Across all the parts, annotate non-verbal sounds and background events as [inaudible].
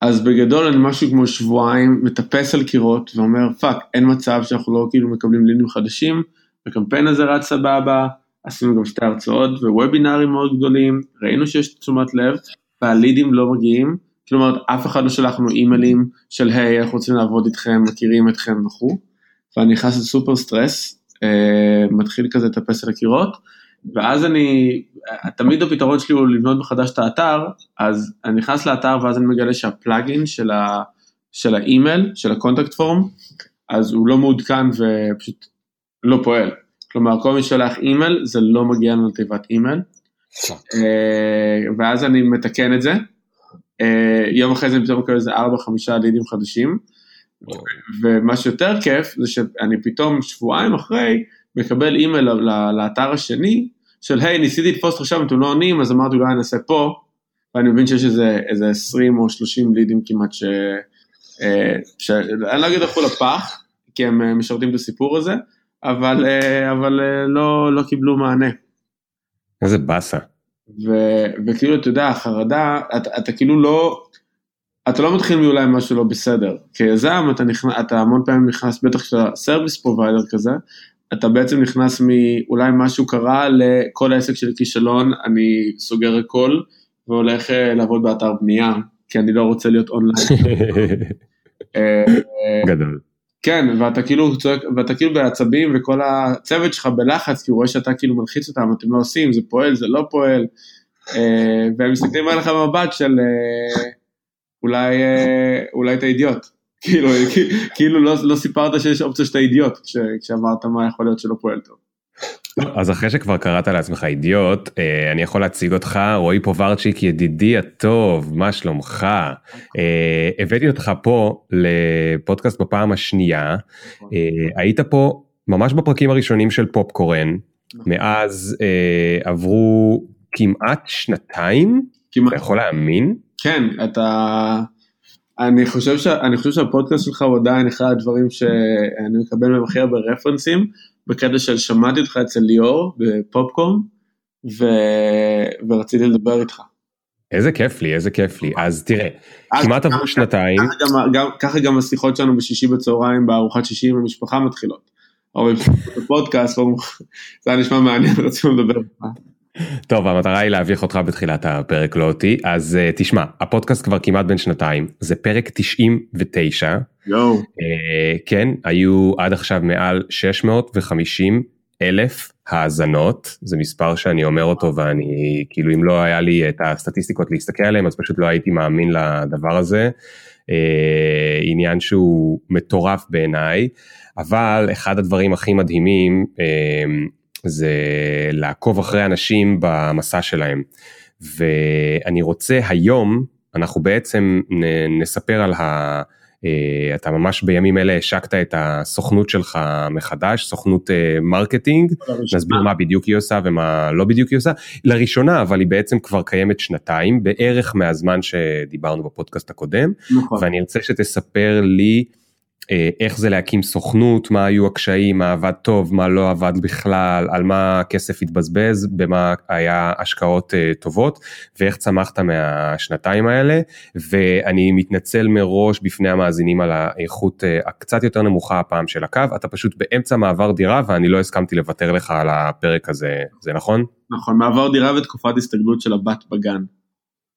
אז בגדול אני משהו כמו שבועיים מטפס על קירות ואומר fuck אין מצב שאנחנו לא כאילו מקבלים leads חדשים, הקמפיין הזה רץ סבבה, עשינו גם שתי הרצאות ווובינרים מאוד גדולים, ראינו שיש תשומת לב וה leads לא מגיעים, כלומר אף אחד לא שלח לנו אימיילים של hi אנחנו רוצים לעבוד איתכם, מכירים אתכם וכו', ואני נכנס ל super stress, אה, מתחיל כזה לטפס על הקירות, ואז אני, תמיד הפתרון שלי הוא לבנות מחדש את האתר, אז אני נכנס לאתר ואז אני מגלה שה plugin של, ה, של האימייל, של ה contact form, אז הוא לא מעודכן ופשוט לא פועל. כלומר, כל מי שולח אימייל, זה לא מגיע לנו לתיבת אימייל. אה, ואז אני מתקן את זה. אה, יום אחרי זה אני פתאום מקבל איזה 4-5 leads חדשים. ומה שיותר כיף זה שאני פתאום שבועיים אחרי מקבל אימייל לאתר השני של hi ניסיתי לתפוס שם אתם לא עונים אז אמרתי אולי נעשה פה ואני מבין שיש איזה, איזה 20 או 30 leads כמעט ש... אה, ש... אני לא אגיד הלכו לפח כי הם משרתים את הסיפור הזה אבל, אה, אבל אה, לא, לא קיבלו מענה. איזה באסה. וכאילו אתה יודע החרדה אתה, אתה כאילו לא אתה לא מתחיל מאולי משהו לא בסדר כיזם אתה נכנס אתה המון פעמים נכנס בטח כשאתה service provider כזה אתה בעצם נכנס מאולי משהו קרה לכל העסק שלי כישלון אני סוגר הכל והולך אה, לעבוד באתר בנייה כי אני לא רוצה להיות אונליין. [laughs] גדול. כן, ואתה כאילו צועק, ואתה כאילו בעצבים וכל הצוות שלך בלחץ, כי הוא רואה שאתה כאילו מלחיץ אותם, אתם לא עושים, זה פועל, זה לא פועל, אה, והם מסתכלים עליך במבט של אה, אולי, אה, אולי אתה אידיוט, כאילו, כאילו לא, לא סיפרת שיש אופציה שאתה אידיוט, כשאמרת מה יכול להיות שלא פועל טוב. אז אחרי שכבר קראת לעצמך אידיוט, אה, אני יכול להציג אותך, רועי פוברצ'יק ידידי הטוב, מה שלומך? אה, הבאתי אותך פה לפודקאסט בפעם השנייה, נכון. אה, היית פה ממש בפרקים הראשונים של פופקורן, נכון. מאז עברו כמעט שנתיים, אתה יכול להאמין? כן, אתה... אני חושב, ש... אני חושב שהפודקאסט שלך הוא עדיין אחד הדברים שאני מקבל מהם הכי הרבה רפרנסים, בקטע של שמעתי אותך אצל ליאור בפופקורן, ו... ורציתי לדבר איתך. איזה כיף לי, איזה כיף לי. אז תראה, כמעט עברו שנתיים. ככה גם, גם, ככה גם השיחות שלנו בשישי בצהריים בארוחת שישי עם המשפחה מתחילות. או [laughs] בפודקאסט, זה היה נשמע מעניין, רצינו לדבר. טוב המטרה היא להביך אותך בתחילת הפרק לא אותי. אז uh, תשמע הפודקאסט כבר כמעט בין שנתיים זה פרק 99 יואו. Uh, כן היו עד עכשיו מעל 650 אלף האזנות זה מספר שאני אומר אותו ואני כאילו אם לא היה לי את הסטטיסטיקות להסתכל עליהם אז פשוט לא הייתי מאמין לדבר הזה. uh, עניין שהוא מטורף בעיניי. אבל אחד הדברים הכי מדהימים uh, זה לעקוב אחרי אנשים במסע שלהם. ואני רוצה היום, אנחנו בעצם נספר על ה... אה, אתה ממש בימים אלה השקת את הסוכנות שלך מחדש, סוכנות אה, marketing, נסביר מה בדיוק היא עושה ומה לא בדיוק היא עושה, לראשונה אבל היא בעצם כבר קיימת שנתיים, בערך מהזמן שדיברנו בפודקאסט הקודם, נכון. ואני רוצה שתספר לי איך זה להקים סוכנות, מה היו הקשיים, מה עבד טוב, מה לא עבד בכלל, על מה הכסף התבזבז, במה היה השקעות אה, טובות, ואיך צמחת מהשנתיים האלה, ואני מתנצל מראש בפני המאזינים על האיכות אה, הקצת יותר נמוכה הפעם של הקו, אתה פשוט באמצע מעבר דירה ואני לא הסכמתי לוותר לך על הפרק הזה, זה נכון? נכון, מעבר דירה ותקופת הסתגלות של הבת בגן.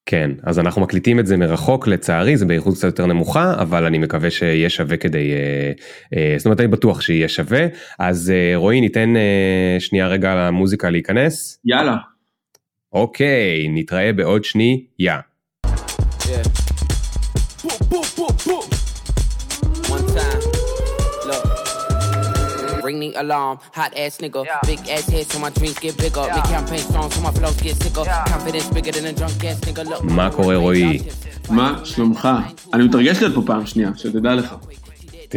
כן, אז אנחנו מקליטים את זה מרחוק לצערי, זה באיכות קצת יותר נמוכה, אבל אני מקווה שיהיה שווה כדי, אה, אה, זאת אומרת אני בטוח שיהיה שווה, אז אה, רועי ניתן שנייה רגע למוזיקה להיכנס. יאללה. אוקיי, נתראה בעוד שנייה. Yeah. Ring the alarm. Hot ass nigga, yeah. big ass head so my dreams get bigger. Yeah. Make campaign strong so my flows get sicker. Yeah. Confidence bigger than a drunk ass nigga. Look. מה קורה רועי? מה שלומך? אני מתרגש להיות פה פעם שנייה, שתדע לך.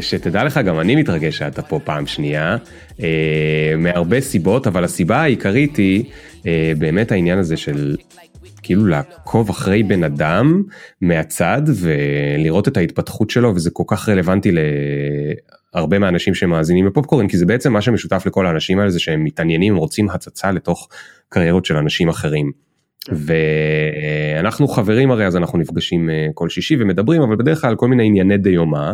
שתדע לך, גם אני מתרגש שאתה פה פעם שנייה, אה, מהרבה סיבות, אבל הסיבה העיקרית היא אה, באמת העניין הזה של כאילו לעקוב אחרי בן אדם מהצד ולראות את ההתפתחות שלו, וזה כל כך רלוונטי הרבה מהאנשים שמאזינים לפופקורן כי זה בעצם מה שמשותף לכל האנשים האלה זה שהם מתעניינים רוצים הצצה לתוך קריירות של אנשים אחרים. ואנחנו חברים הרי אז אנחנו נפגשים כל שישי ומדברים אבל בדרך כלל כל מיני ענייני דיומא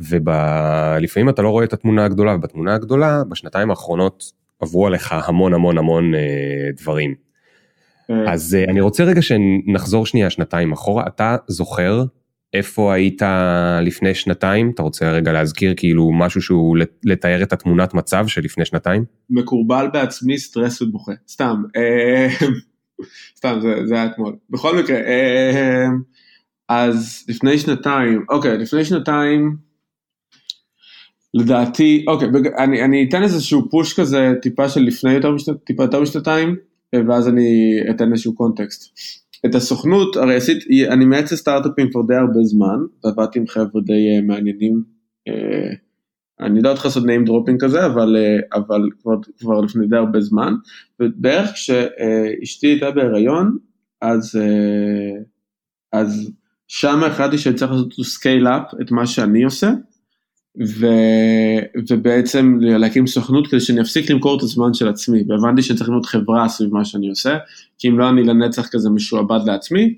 ולפעמים אתה לא רואה את התמונה הגדולה ובתמונה הגדולה בשנתיים האחרונות עברו עליך המון המון המון דברים. אז אני רוצה רגע שנחזור שנייה שנתיים אחורה אתה זוכר איפה היית לפני שנתיים? אתה רוצה רגע להזכיר כאילו משהו שהוא לתאר את התמונת מצב של לפני שנתיים? מקורבל בעצמי, סטרס ובוכה, סתם, אה, [laughs] סתם זה, זה היה אתמול. בכל מקרה, אה, אז לפני שנתיים, אוקיי, לפני שנתיים, לדעתי, אוקיי, אני, אני אתן איזשהו פוש כזה טיפה של לפני יותר משנתיים, טיפה יותר משנתיים, ואז אני אתן איזשהו קונטקסט. את הסוכנות, הרי עשית, אני מייצר סטארט-אפים כבר די הרבה זמן, ועבדתי עם חבר'ה די uh, מעניינים, uh, אני לא יכול לעשות name dropping כזה, אבל, uh, אבל כבר, כבר לפני די הרבה זמן, ובערך כשאשתי הייתה בהיריון, אז, אז שם החלטתי שאני צריך לעשות scale up את מה שאני עושה, ו, ובעצם להקים סוכנות כדי שאני אפסיק למכור את הזמן של עצמי, והבנתי שאני צריך לבנות חברה סביב מה שאני עושה, כי אם לא אני לנצח כזה משועבד לעצמי.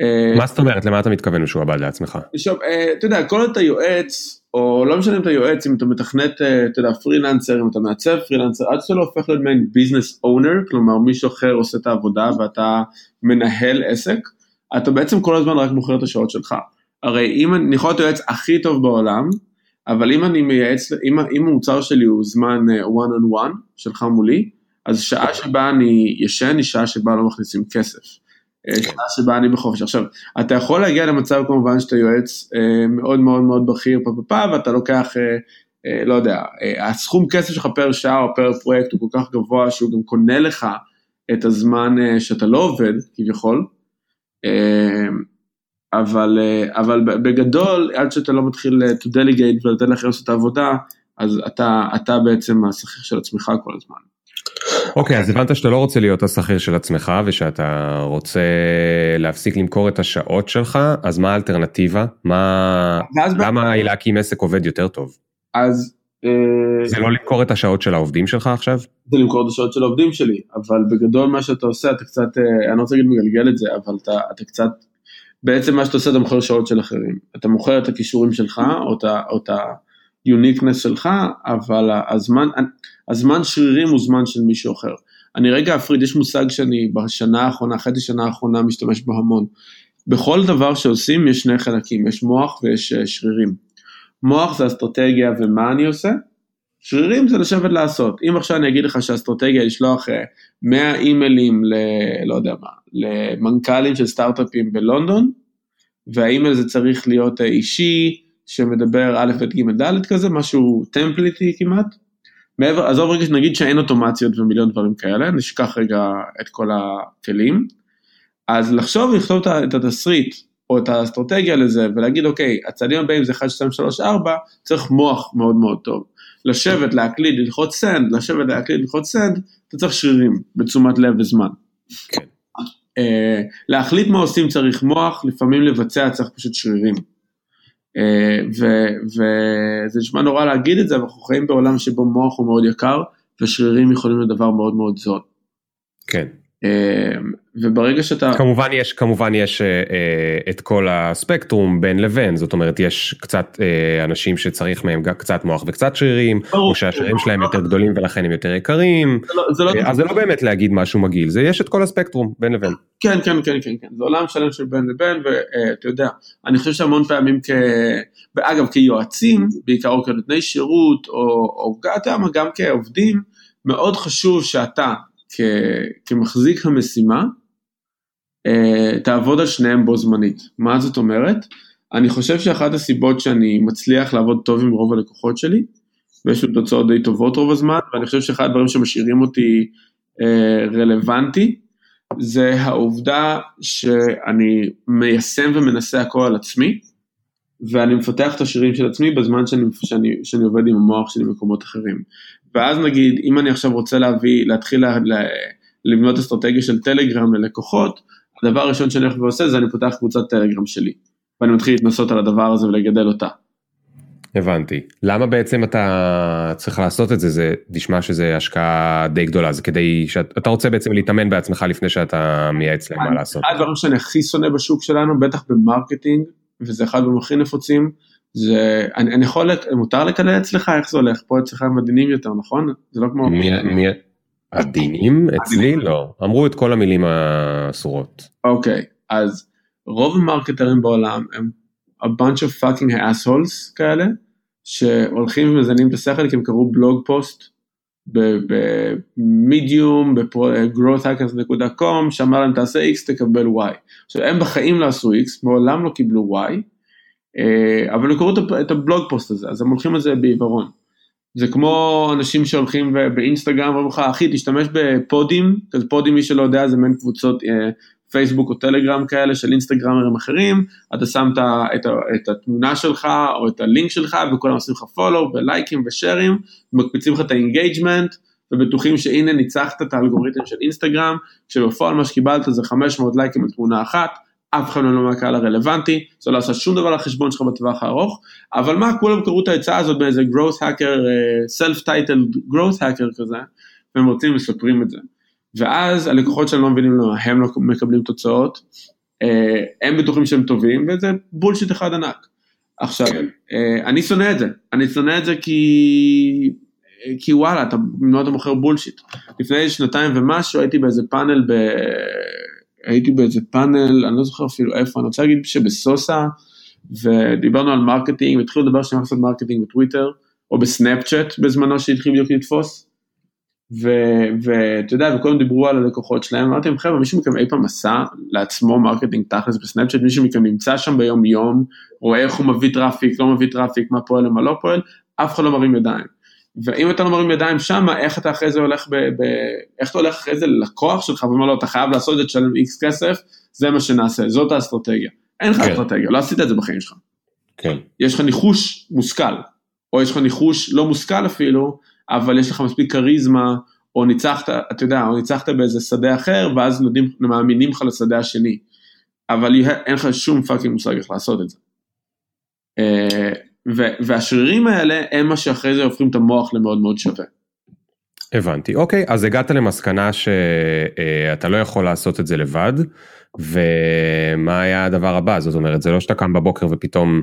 אה, מה זאת אומרת, למה אתה מתכוון משועבד לעצמך? שוב, אה, אתה יודע, כל עוד אתה יועץ, או לא משנה אם אתה יועץ, אם אתה מתכנת, אה, אתה יודע, פרילנסר, אם אתה מעצב פרילנסר, עד שאתה לא הופך להיות מעין ביזנס אונר, כלומר מישהו אחר עושה את העבודה ואתה מנהל עסק, אתה בעצם כל הזמן רק מוכר את השעות שלך. הרי אם אני יכול להיות היועץ הכי טוב בעולם, אבל אם אני מייעץ, אם, אם המוצר שלי הוא זמן uh, one on one שלך מולי, אז שעה שבה אני ישן היא שעה שבה לא מכניסים כסף. אה, שעה שבה אני בחופש. עכשיו, אתה יכול להגיע למצב כמובן שאתה יועץ uh, מאוד מאוד מאוד בכיר פה ופה, ואתה לוקח, לא יודע, הסכום כסף שלך פר שעה או פר פרויקט הוא כל כך גבוה שהוא גם קונה לך את הזמן שאתה לא עובד, כביכול. אבל, אה, אבל בגדול, עד שאתה לא מתחיל אה, to delegate ולתת לאחרים לעשות את העבודה, אז אתה, אתה בעצם השכיר של עצמך כל הזמן. אוקיי, okay, אז הבנת שאתה לא רוצה להיות השכיר של עצמך ושאתה רוצה להפסיק למכור את השעות שלך, אז מה האלטרנטיבה? מה... למה להקים עסק עובד יותר טוב? אז... אה, זה לא למכור את השעות של העובדים שלך עכשיו? זה למכור את השעות של העובדים שלי, אבל בגדול מה שאתה עושה, אתה קצת, אני לא רוצה להגיד מגלגל את זה, אבל אתה, אתה קצת בעצם מה שאתה עושה, אתה מוכר שעות של אחרים. אתה מוכר את הכישורים שלך, או את ה-uniqueness שלך, אבל הזמן, הזמן שרירים הוא זמן של מישהו אחר. אני רגע אפריד, יש מושג שאני בשנה האחרונה, חצי שנה האחרונה משתמש בו המון. בכל דבר שעושים יש שני חלקים, יש מוח ויש אה, שרירים. מוח זה אסטרטגיה ומה אני עושה, שרירים זה לשבת לעשות. אם עכשיו אני אגיד לך שהאסטרטגיה היא לשלוח 100 אה, אימיילים ל... לא יודע מה, למנכ"לים של סטארט-אפים בלונדון, והאימייל זה צריך להיות אה, אישי, שמדבר א', ב', ג', ד' כזה, משהו טמפליטי כמעט. מעבר, עזוב רגע שנגיד שאין אוטומציות ומיליון דברים כאלה, נשכח רגע את כל הכלים. אז לחשוב ולכתוב את התסריט או את האסטרטגיה לזה ולהגיד אוקיי, הצעדים הבאים זה 1, 2, 3, 4, צריך מוח מאוד מאוד טוב. לשבת, להקליד, ללחוץ send, לשבת, להקליד, ללחוץ send, אתה צריך שרירים בתשומת לב וזמן. כן. Uh, להחליט מה עושים צריך מוח, לפעמים לבצע צריך פשוט שרירים. Uh, וזה נשמע נורא להגיד את זה, אבל אנחנו חיים בעולם שבו מוח הוא מאוד יקר, ושרירים יכולים להיות דבר מאוד מאוד זול. כן. וברגע שאתה כמובן יש כמובן יש אה, אה, את כל הספקטרום בין לבין זאת אומרת יש קצת אה, אנשים שצריך מהם קצת מוח וקצת שרירים או שהשרירים שלהם יותר גדולים ולכן הם יותר יקרים. זה לא, לא אז זה לא באמת להגיד משהו מגעיל זה יש את כל הספקטרום בין לבין. כן כן כן כן כן. זה עולם שלם של בין לבין ואתה יודע אני חושב שהמון פעמים כ... אגב כיועצים בעיקר או כנותני שירות או, או גם כעובדים מאוד חשוב שאתה כמחזיק המשימה, אה, תעבוד על שניהם בו זמנית. מה זאת אומרת? אני חושב שאחת הסיבות שאני מצליח לעבוד טוב עם רוב הלקוחות שלי, ויש לי תוצאות די טובות רוב הזמן, ואני חושב שאחד הדברים שמשאירים אותי אה, רלוונטי, זה העובדה שאני מיישם ומנסה הכל על עצמי, ואני מפתח את השירים של עצמי בזמן שאני, שאני, שאני עובד עם המוח שלי במקומות אחרים. ואז נגיד, אם אני עכשיו רוצה להביא, להתחיל לה, לה, לבנות אסטרטגיה של טלגרם ללקוחות, הדבר הראשון שאני הולך ועושה זה אני פותח קבוצת טלגרם שלי, ואני מתחיל להתנסות על הדבר הזה ולגדל אותה. הבנתי. למה בעצם אתה צריך לעשות את זה? זה נשמע שזה השקעה די גדולה, זה כדי שאתה רוצה בעצם להתאמן בעצמך לפני שאתה מייעץ להם מה לעשות. אחד הדברים שאני הכי שונא בשוק שלנו, בטח ב marketing, וזה אחד הדברים הכי נפוצים, זה, אני, אני יכול, מותר לקלל אצלך, איך זה הולך? פה אצלך הם עדינים יותר, נכון? זה לא כמו... מי, מי, עדינים? אצלי לא. אמרו את כל המילים האסורות. אוקיי, אז רוב המרקטרים בעולם הם a bunch of fucking assholes כאלה, שהולכים ומזיינים את השכל כי הם קראו blog post במדיום, ב-growthhackers.com, שאמר להם תעשה x תקבל y. עכשיו הם בחיים לא עשו x, מעולם לא קיבלו y, אבל הם קראו את ה blog post הזה, אז הם הולכים על זה בעיוורון. זה כמו אנשים שהולכים באינסטגרם ואומרים לך, אחי תשתמש ב pods, כזה pods מי שלא יודע זה מעין קבוצות אה, פייסבוק או טלגרם כאלה של אינסטגרמרים אחרים, אתה שם את, את, את התמונה שלך או את הלינק שלך וכולם עושים לך follow ולייקים ושארים, מקפיצים לך את ה engagement ובטוחים שהנה ניצחת את האלגוריתם של אינסטגרם, כשבפועל מה שקיבלת זה 500 לייקים על תמונה אחת, אף אחד לא מהקהל הרלוונטי, זה לא עשה שום דבר לחשבון שלך בטווח הארוך, אבל מה, כולם קראו את העצה הזאת באיזה growth hacker, self-titled growth hacker כזה, והם רוצים ומספרים את זה. ואז הלקוחות שלהם לא מבינים למה הם לא מקבלים תוצאות, אה, הם בטוחים שהם טובים, וזה bullshit אחד ענק. עכשיו, אה, אני שונא את זה, אני שונא את זה כי, כי וואלה, אתה מאוד אתה מוכר bullshit. לפני שנתיים ומשהו הייתי באיזה פאנל, ב... הייתי באיזה פאנל, אני לא זוכר אפילו איפה, אני רוצה להגיד שבסוסה, ודיברנו על marketing, והתחילו לדבר שאני לעשות marketing בטוויטר, או בסנאפצ'אט בזמנו שהתחיל בדיוק לתפוס. ואתה יודע, וכולם דיברו על הלקוחות שלהם, אמרתי להם, חבר'ה, מישהו מכם אי פעם עשה לעצמו marketing תכלס בסנאפצ'אט, מישהו מכם נמצא שם ביום יום, רואה איך הוא מביא traffic, לא מביא traffic, מה פועל ומה לא פועל, אף אחד לא מרים ידיים. ואם אתה לא מרים ידיים שם, איך אתה אחרי זה הולך ב... ב איך אתה הולך אחרי זה ללקוח שלך ואומר לו, אתה חייב לעשות את זה, תשלם איקס כסף, זה מה שנעשה, זאת האסטרטגיה. אין לך כן. אסטרטגיה, לא עשית את זה בחיים שלך. כן. יש לך ניחוש מושכל, או יש לך ניחוש לא מושכל אפילו, אבל יש לך מספיק כריזמה, או ניצחת, אתה יודע, או ניצחת באיזה שדה אחר, ואז נותנים, מאמינים לך לשדה השני. אבל אין לך שום fucking מושג איך לעשות את זה. והשרירים האלה הם מה שאחרי זה הופכים את המוח למאוד מאוד שווה. הבנתי, אוקיי, אז הגעת למסקנה שאתה לא יכול לעשות את זה לבד, ומה היה הדבר הבא? זאת אומרת, זה לא שאתה קם בבוקר ופתאום...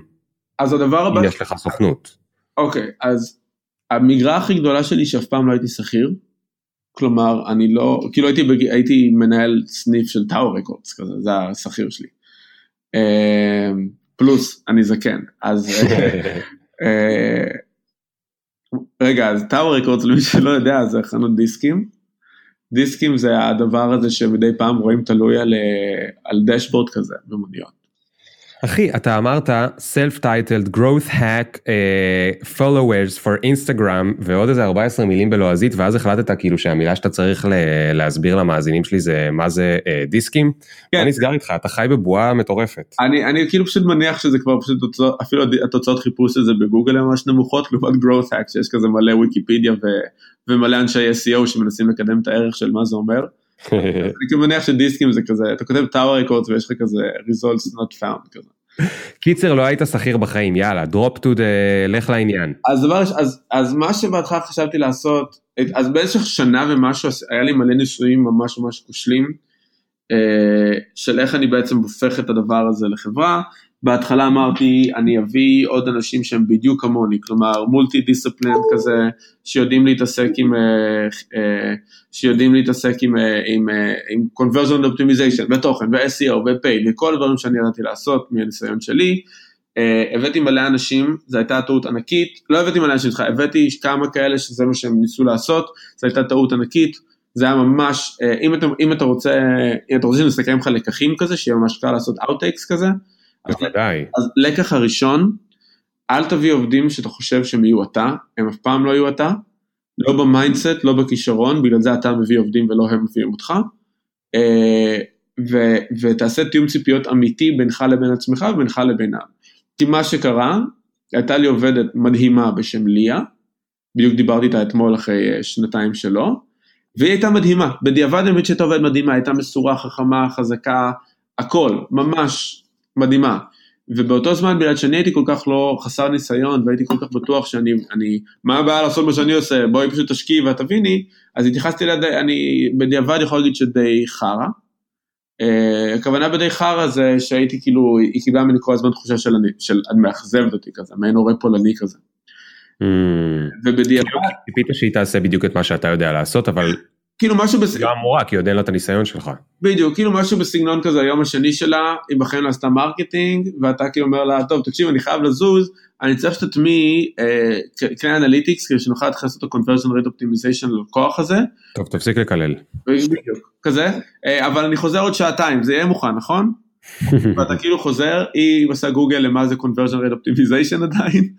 אז הדבר הבא... יש לך סוכנות. אוקיי, אז המגרעה הכי גדולה שלי שאף פעם לא הייתי שכיר, כלומר אני לא, כאילו הייתי, בג... הייתי מנהל סניף של טאור רקורדס כזה, זה השכיר שלי. פלוס אני זקן, אז אה, [laughs] רגע, אז טאור רקורדס למי שלא יודע זה חנות דיסקים. דיסקים זה הדבר הזה שמדי פעם רואים תלוי על, אה, על דשבורד כזה במוניות. אחי, אתה אמרת self-titled growth hack uh, followers for Instagram ועוד איזה 14 מילים בלועזית ואז החלטת כאילו שהמילה שאתה צריך להסביר למאזינים שלי זה מה זה uh, דיסקים. כן. אני נסגר איתך, אתה חי בבועה מטורפת. אני, אני כאילו פשוט מניח שזה כבר פשוט תוצאות, אפילו התוצאות חיפוש הזה בגוגל הן ממש נמוכות לעומת growth hack שיש כזה מלא ויקיפדיה ו, ומלא אנשי SEO שמנסים לקדם את הערך של מה זה אומר. [laughs] אני כאילו מניח שדיסקים זה כזה, אתה כותב טאוור רקורדס ויש לך כזה results not found כזה. קיצר לא היית שכיר בחיים יאללה drop to the לך לעניין. אז דבר אז אז מה שבהתחלה חשבתי לעשות אז במשך שנה ומשהו היה לי מלא ניסויים ממש ממש כושלים אה, של איך אני בעצם הופך את הדבר הזה לחברה בהתחלה אמרתי, אני אביא עוד אנשים שהם בדיוק כמוני, כלומר מולטי דיסציפלנט כזה, שיודעים להתעסק עם, אה, אה, שיודעים להתעסק עם, אה, עם, עם conversion optimization בתוכן, ב-SEO, ב-pay, וכל הדברים שאני ידעתי לעשות מהניסיון שלי. הבאתי מלא אנשים, זו הייתה טעות ענקית, לא הבאתי מלא אנשים, הבאתי כמה כאלה שזה מה שהם ניסו לעשות, זו הייתה טעות ענקית, זה היה ממש, אם אתה, אם אתה רוצה, אם אתה רוצה שנסתכל לך לקחים כזה, שיהיה ממש קל לעשות outtakes כזה, בוודאי. אז לקח הראשון, אל תביא עובדים שאתה חושב שהם יהיו אתה, הם אף פעם לא יהיו אתה, לא ב mindset, לא בכישרון, בגלל זה אתה מביא עובדים ולא הם מביאים אותך, אה, ו- ותעשה תיאום ציפיות אמיתי בינך לבין עצמך ובינך לבינם. כי מה שקרה, הייתה לי עובדת מדהימה בשם ליה, בדיוק דיברתי איתה אתמול אחרי אה, שנתיים שלו, והיא הייתה מדהימה, בדיעבד האמת שהייתה עובדת מדהימה, הייתה מסורה, חכמה, חזקה, הכל, ממש מדהימה. ובאותו זמן בגלל שאני הייתי כל כך לא חסר ניסיון והייתי כל כך בטוח שאני, אני, מה הבעיה לעשות מה שאני עושה, בואי פשוט תשקיעי ואת תביני, אז התייחסתי לדי, אני בדיעבד יכול להגיד שדי חרא. Uh, הכוונה בדי חרא זה שהייתי כאילו, היא קיבלה ממני כל הזמן תחושה של, אני, של את מאכזבת אותי כזה, מעין הורה פולני כזה. Mm. ובדיעבד, ציפית שהיא תעשה בדיוק את מה שאתה יודע לעשות, אבל כאילו משהו, בס... היא לא אמורה, כי עוד אין לה את הניסיון שלך. בדיוק, כאילו משהו בסגנון כזה, היום השני שלה, היא בחיים לא עשתה marketing, ואתה כאילו אומר לה, טוב, תקשיבי, אני חייב לזוז, אני צריך שתטמיעי אה, כלי analytics, כדי שנוכל להתחיל לעשות את ה-conversion rate optimization ללקוח הזה. טוב, תפסיק לקלל. בדיוק, כזה, אה, אבל אני חוזר עוד שעתיים, זה יהיה מוכן, נכון? [laughs] ואתה כאילו חוזר, היא עושה גוגל למה זה conversion rate optimization עדיין,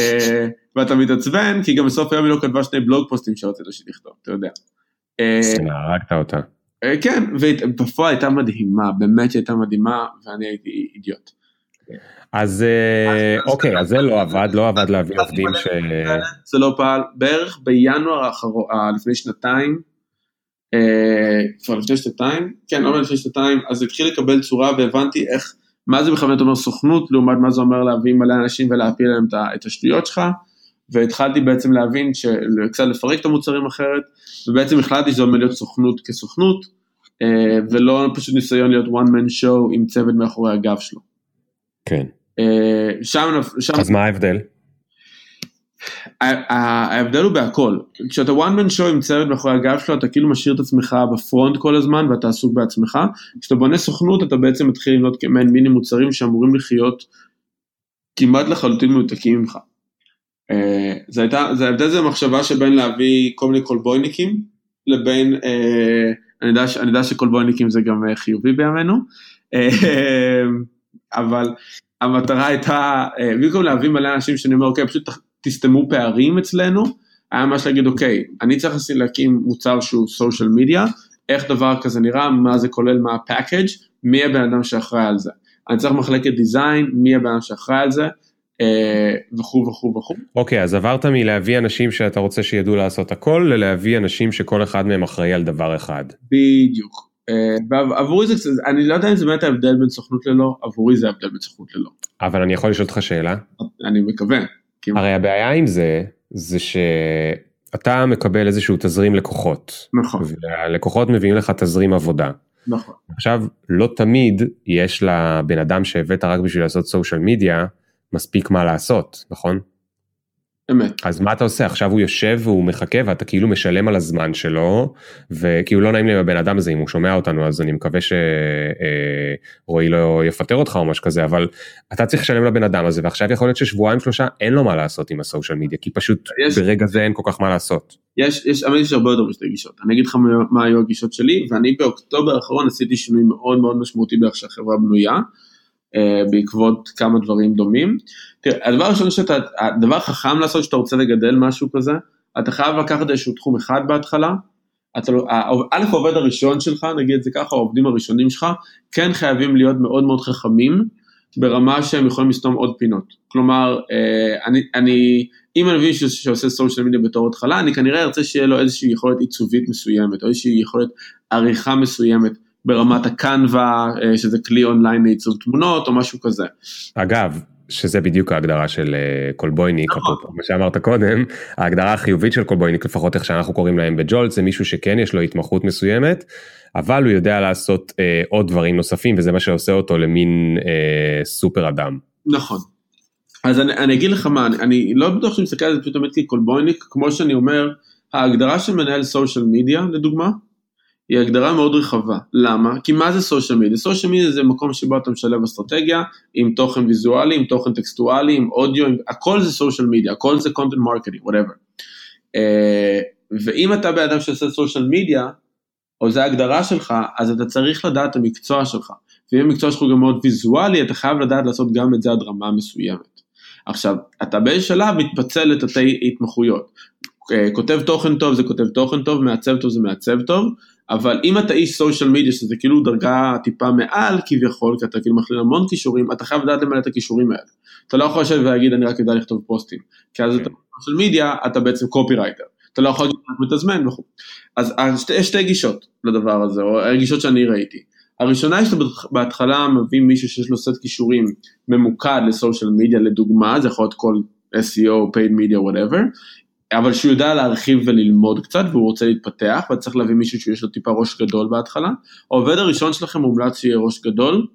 אה, ואתה מתעצבן, כי גם בסוף היום היא לא כתבה שני בלוג פוסטים שרצית שהיא תכתוב, אתה יודע. אה, הרגת אותה. אה, כן, ובפועל הייתה מדהימה, באמת שהייתה מדהימה, ואני הייתי אידיוט. אז אה, אוקיי, אז זה לא עבד, לא עבד להביא עובדים ש... זה לא פעל, בערך בינואר האחרון, לפני שנתיים, כבר לפני שנתיים, כן, לא לפני שנתיים, אז התחיל לקבל צורה והבנתי איך, מה זה בכלל אומר סוכנות, לעומת מה זה אומר להביא מלא אנשים ולהפיל להם את השטויות שלך. והתחלתי בעצם להבין, קצת לפרק את המוצרים אחרת, ובעצם החלטתי שזה עומד להיות סוכנות כסוכנות, אה, ולא פשוט ניסיון להיות one man show עם צוות מאחורי הגב שלו. כן. אה, שם, שם... אז מה ההבדל? ההבדל הוא בהכל, כשאתה one man show עם צוות מאחורי הגב שלו אתה כאילו משאיר את עצמך בפרונט כל הזמן ואתה עסוק בעצמך, כשאתה בונה סוכנות אתה בעצם מתחיל לבנות כמעין מיני מוצרים שאמורים לחיות כמעט לחלוטין מנותקים ממך. אה, זה הייתה, זה ההבדל זה מחשבה שבין להביא כל מיני קולבויניקים לבין, אה, אני יודע, אני יודע שקולבויניקים זה גם אה, חיובי בימינו, אבל המטרה הייתה, במקום להביא מלא אנשים שאני אומר, אוקיי, פשוט תסתמו פערים אצלנו, היה ממש להגיד, אוקיי, אני צריך להקים מוצר שהוא סושיאל מדיה, איך דבר כזה נראה, מה זה כולל, מה הפאקג', מי הבן אדם שאחראי על זה. אני צריך מחלקת דיזיין, מי הבן אדם שאחראי על זה, וכו' וכו' וכו'. אוקיי, אז עברת מלהביא אנשים שאתה רוצה שידעו לעשות הכל, ללהביא אנשים שכל אחד מהם אחראי על דבר אחד. בדיוק. אה, עבורי זה קצת, אני לא יודע אם זה באמת ההבדל בין סוכנות ללא, עבורי זה ההבדל בין סוכנות ללא. אבל אני יכול לשאול אותך שאלה? אני מקווה. הרי הבעיה עם זה, זה שאתה מקבל איזשהו תזרים לקוחות. נכון. והלקוחות מביאים לך תזרים עבודה. נכון. עכשיו, לא תמיד יש לבן אדם שהבאת רק בשביל לעשות סושיאל מדיה, מספיק מה לעשות, נכון? אמת. אז מה אתה עושה? עכשיו הוא יושב והוא מחכה ואתה כאילו משלם על הזמן שלו, וכאילו לא נעים לי עם הבן אדם הזה אם הוא שומע אותנו אז אני מקווה שרועי לא יפטר אותך או משהו כזה, אבל אתה צריך לשלם לבן אדם הזה ועכשיו יכול להיות ששבועיים שלושה אין לו מה לעשות עם הסושיאל מדיה, כי פשוט יש, ברגע זה אין כל כך מה לעשות. יש, יש, אבל יש הרבה יותר משתי גישות. אני אגיד לך מה, מה היו הגישות שלי, ואני באוקטובר האחרון עשיתי שינוי מאוד מאוד משמעותי באיך שהחברה בנויה. אה, בעקבות כמה דברים דומים. תראה, הדבר הראשון שאתה, הדבר החכם לעשות שאתה רוצה לגדל משהו כזה, אתה חייב לקחת איזשהו תחום אחד בהתחלה, לא, א' העובד הראשון שלך, נגיד את זה ככה, העובדים הראשונים שלך, כן חייבים להיות מאוד מאוד חכמים, ברמה שהם יכולים לסתום עוד פינות. כלומר, אה, אני, אני אם אני מבין שעושה סושיאל מדיה בתור התחלה, אני כנראה ארצה שיהיה לו איזושהי יכולת עיצובית מסוימת, או איזושהי יכולת עריכה מסוימת. ברמת הקנווה, אה, שזה כלי אונליין לעיצוב תמונות או משהו כזה. אגב, שזה בדיוק ההגדרה של אה, קולבויניק, נכון. מה שאמרת קודם, ההגדרה החיובית של קולבויניק, לפחות איך שאנחנו קוראים להם בג'ולט, זה מישהו שכן יש לו התמחות מסוימת, אבל הוא יודע לעשות אה, עוד דברים נוספים, וזה מה שעושה אותו למין אה, סופר אדם. נכון. אז אני, אני אגיד לך מה, אני, אני לא בטוח שאני מסתכל על זה פשוט באמת כקולבויניק, כמו שאני אומר, ההגדרה של מנהל social media, לדוגמה, היא הגדרה מאוד רחבה. למה? כי מה זה social media? social media זה מקום שבו אתה משלב אסטרטגיה, עם תוכן ויזואלי, עם תוכן טקסטואלי, עם אודיו, עם... הכל זה סושיאל מדיה, הכל זה marketing, whatever. Uh, ואם אתה בן אדם שעושה סושיאל מדיה, או זה ההגדרה שלך, אז אתה צריך לדעת את המקצוע שלך. ואם המקצוע שלך הוא גם מאוד ויזואלי, אתה חייב לדעת לעשות גם את זה עד רמה מסוימת. עכשיו, אתה באיזה שלב מתפצל לתתי התמחויות. אה, כותב תוכן טוב זה כותב תוכן טוב, מעצב טוב זה מעצב טוב, אבל אם אתה איש סושיאל מדיה, שזה כאילו דרגה טיפה מעל כביכול, כי אתה כאילו מכליל המון כישורים, אתה חייב לדעת למלא את הכישורים האלה. אתה לא יכול לשבת ולהגיד אני רק יודע לכתוב פוסטים, כי אז כן. אתה סושיאל מדיה, אתה בעצם קופי רייטר. אתה לא יכול להגיד מתזמן וכו'. אז יש שתי גישות לדבר הזה, או גישות שאני ראיתי. הראשונה שאתה בהתחלה מביא מישהו שיש לו סט כישורים ממוקד לסושיאל מדיה לדוגמה, זה יכול להיות כל SEO, paid media, whatever, אבל שהוא יודע להרחיב וללמוד קצת והוא רוצה להתפתח וצריך להביא מישהו שיש לו טיפה ראש גדול בהתחלה. העובד הראשון שלכם מומלץ שיהיה ראש גדול.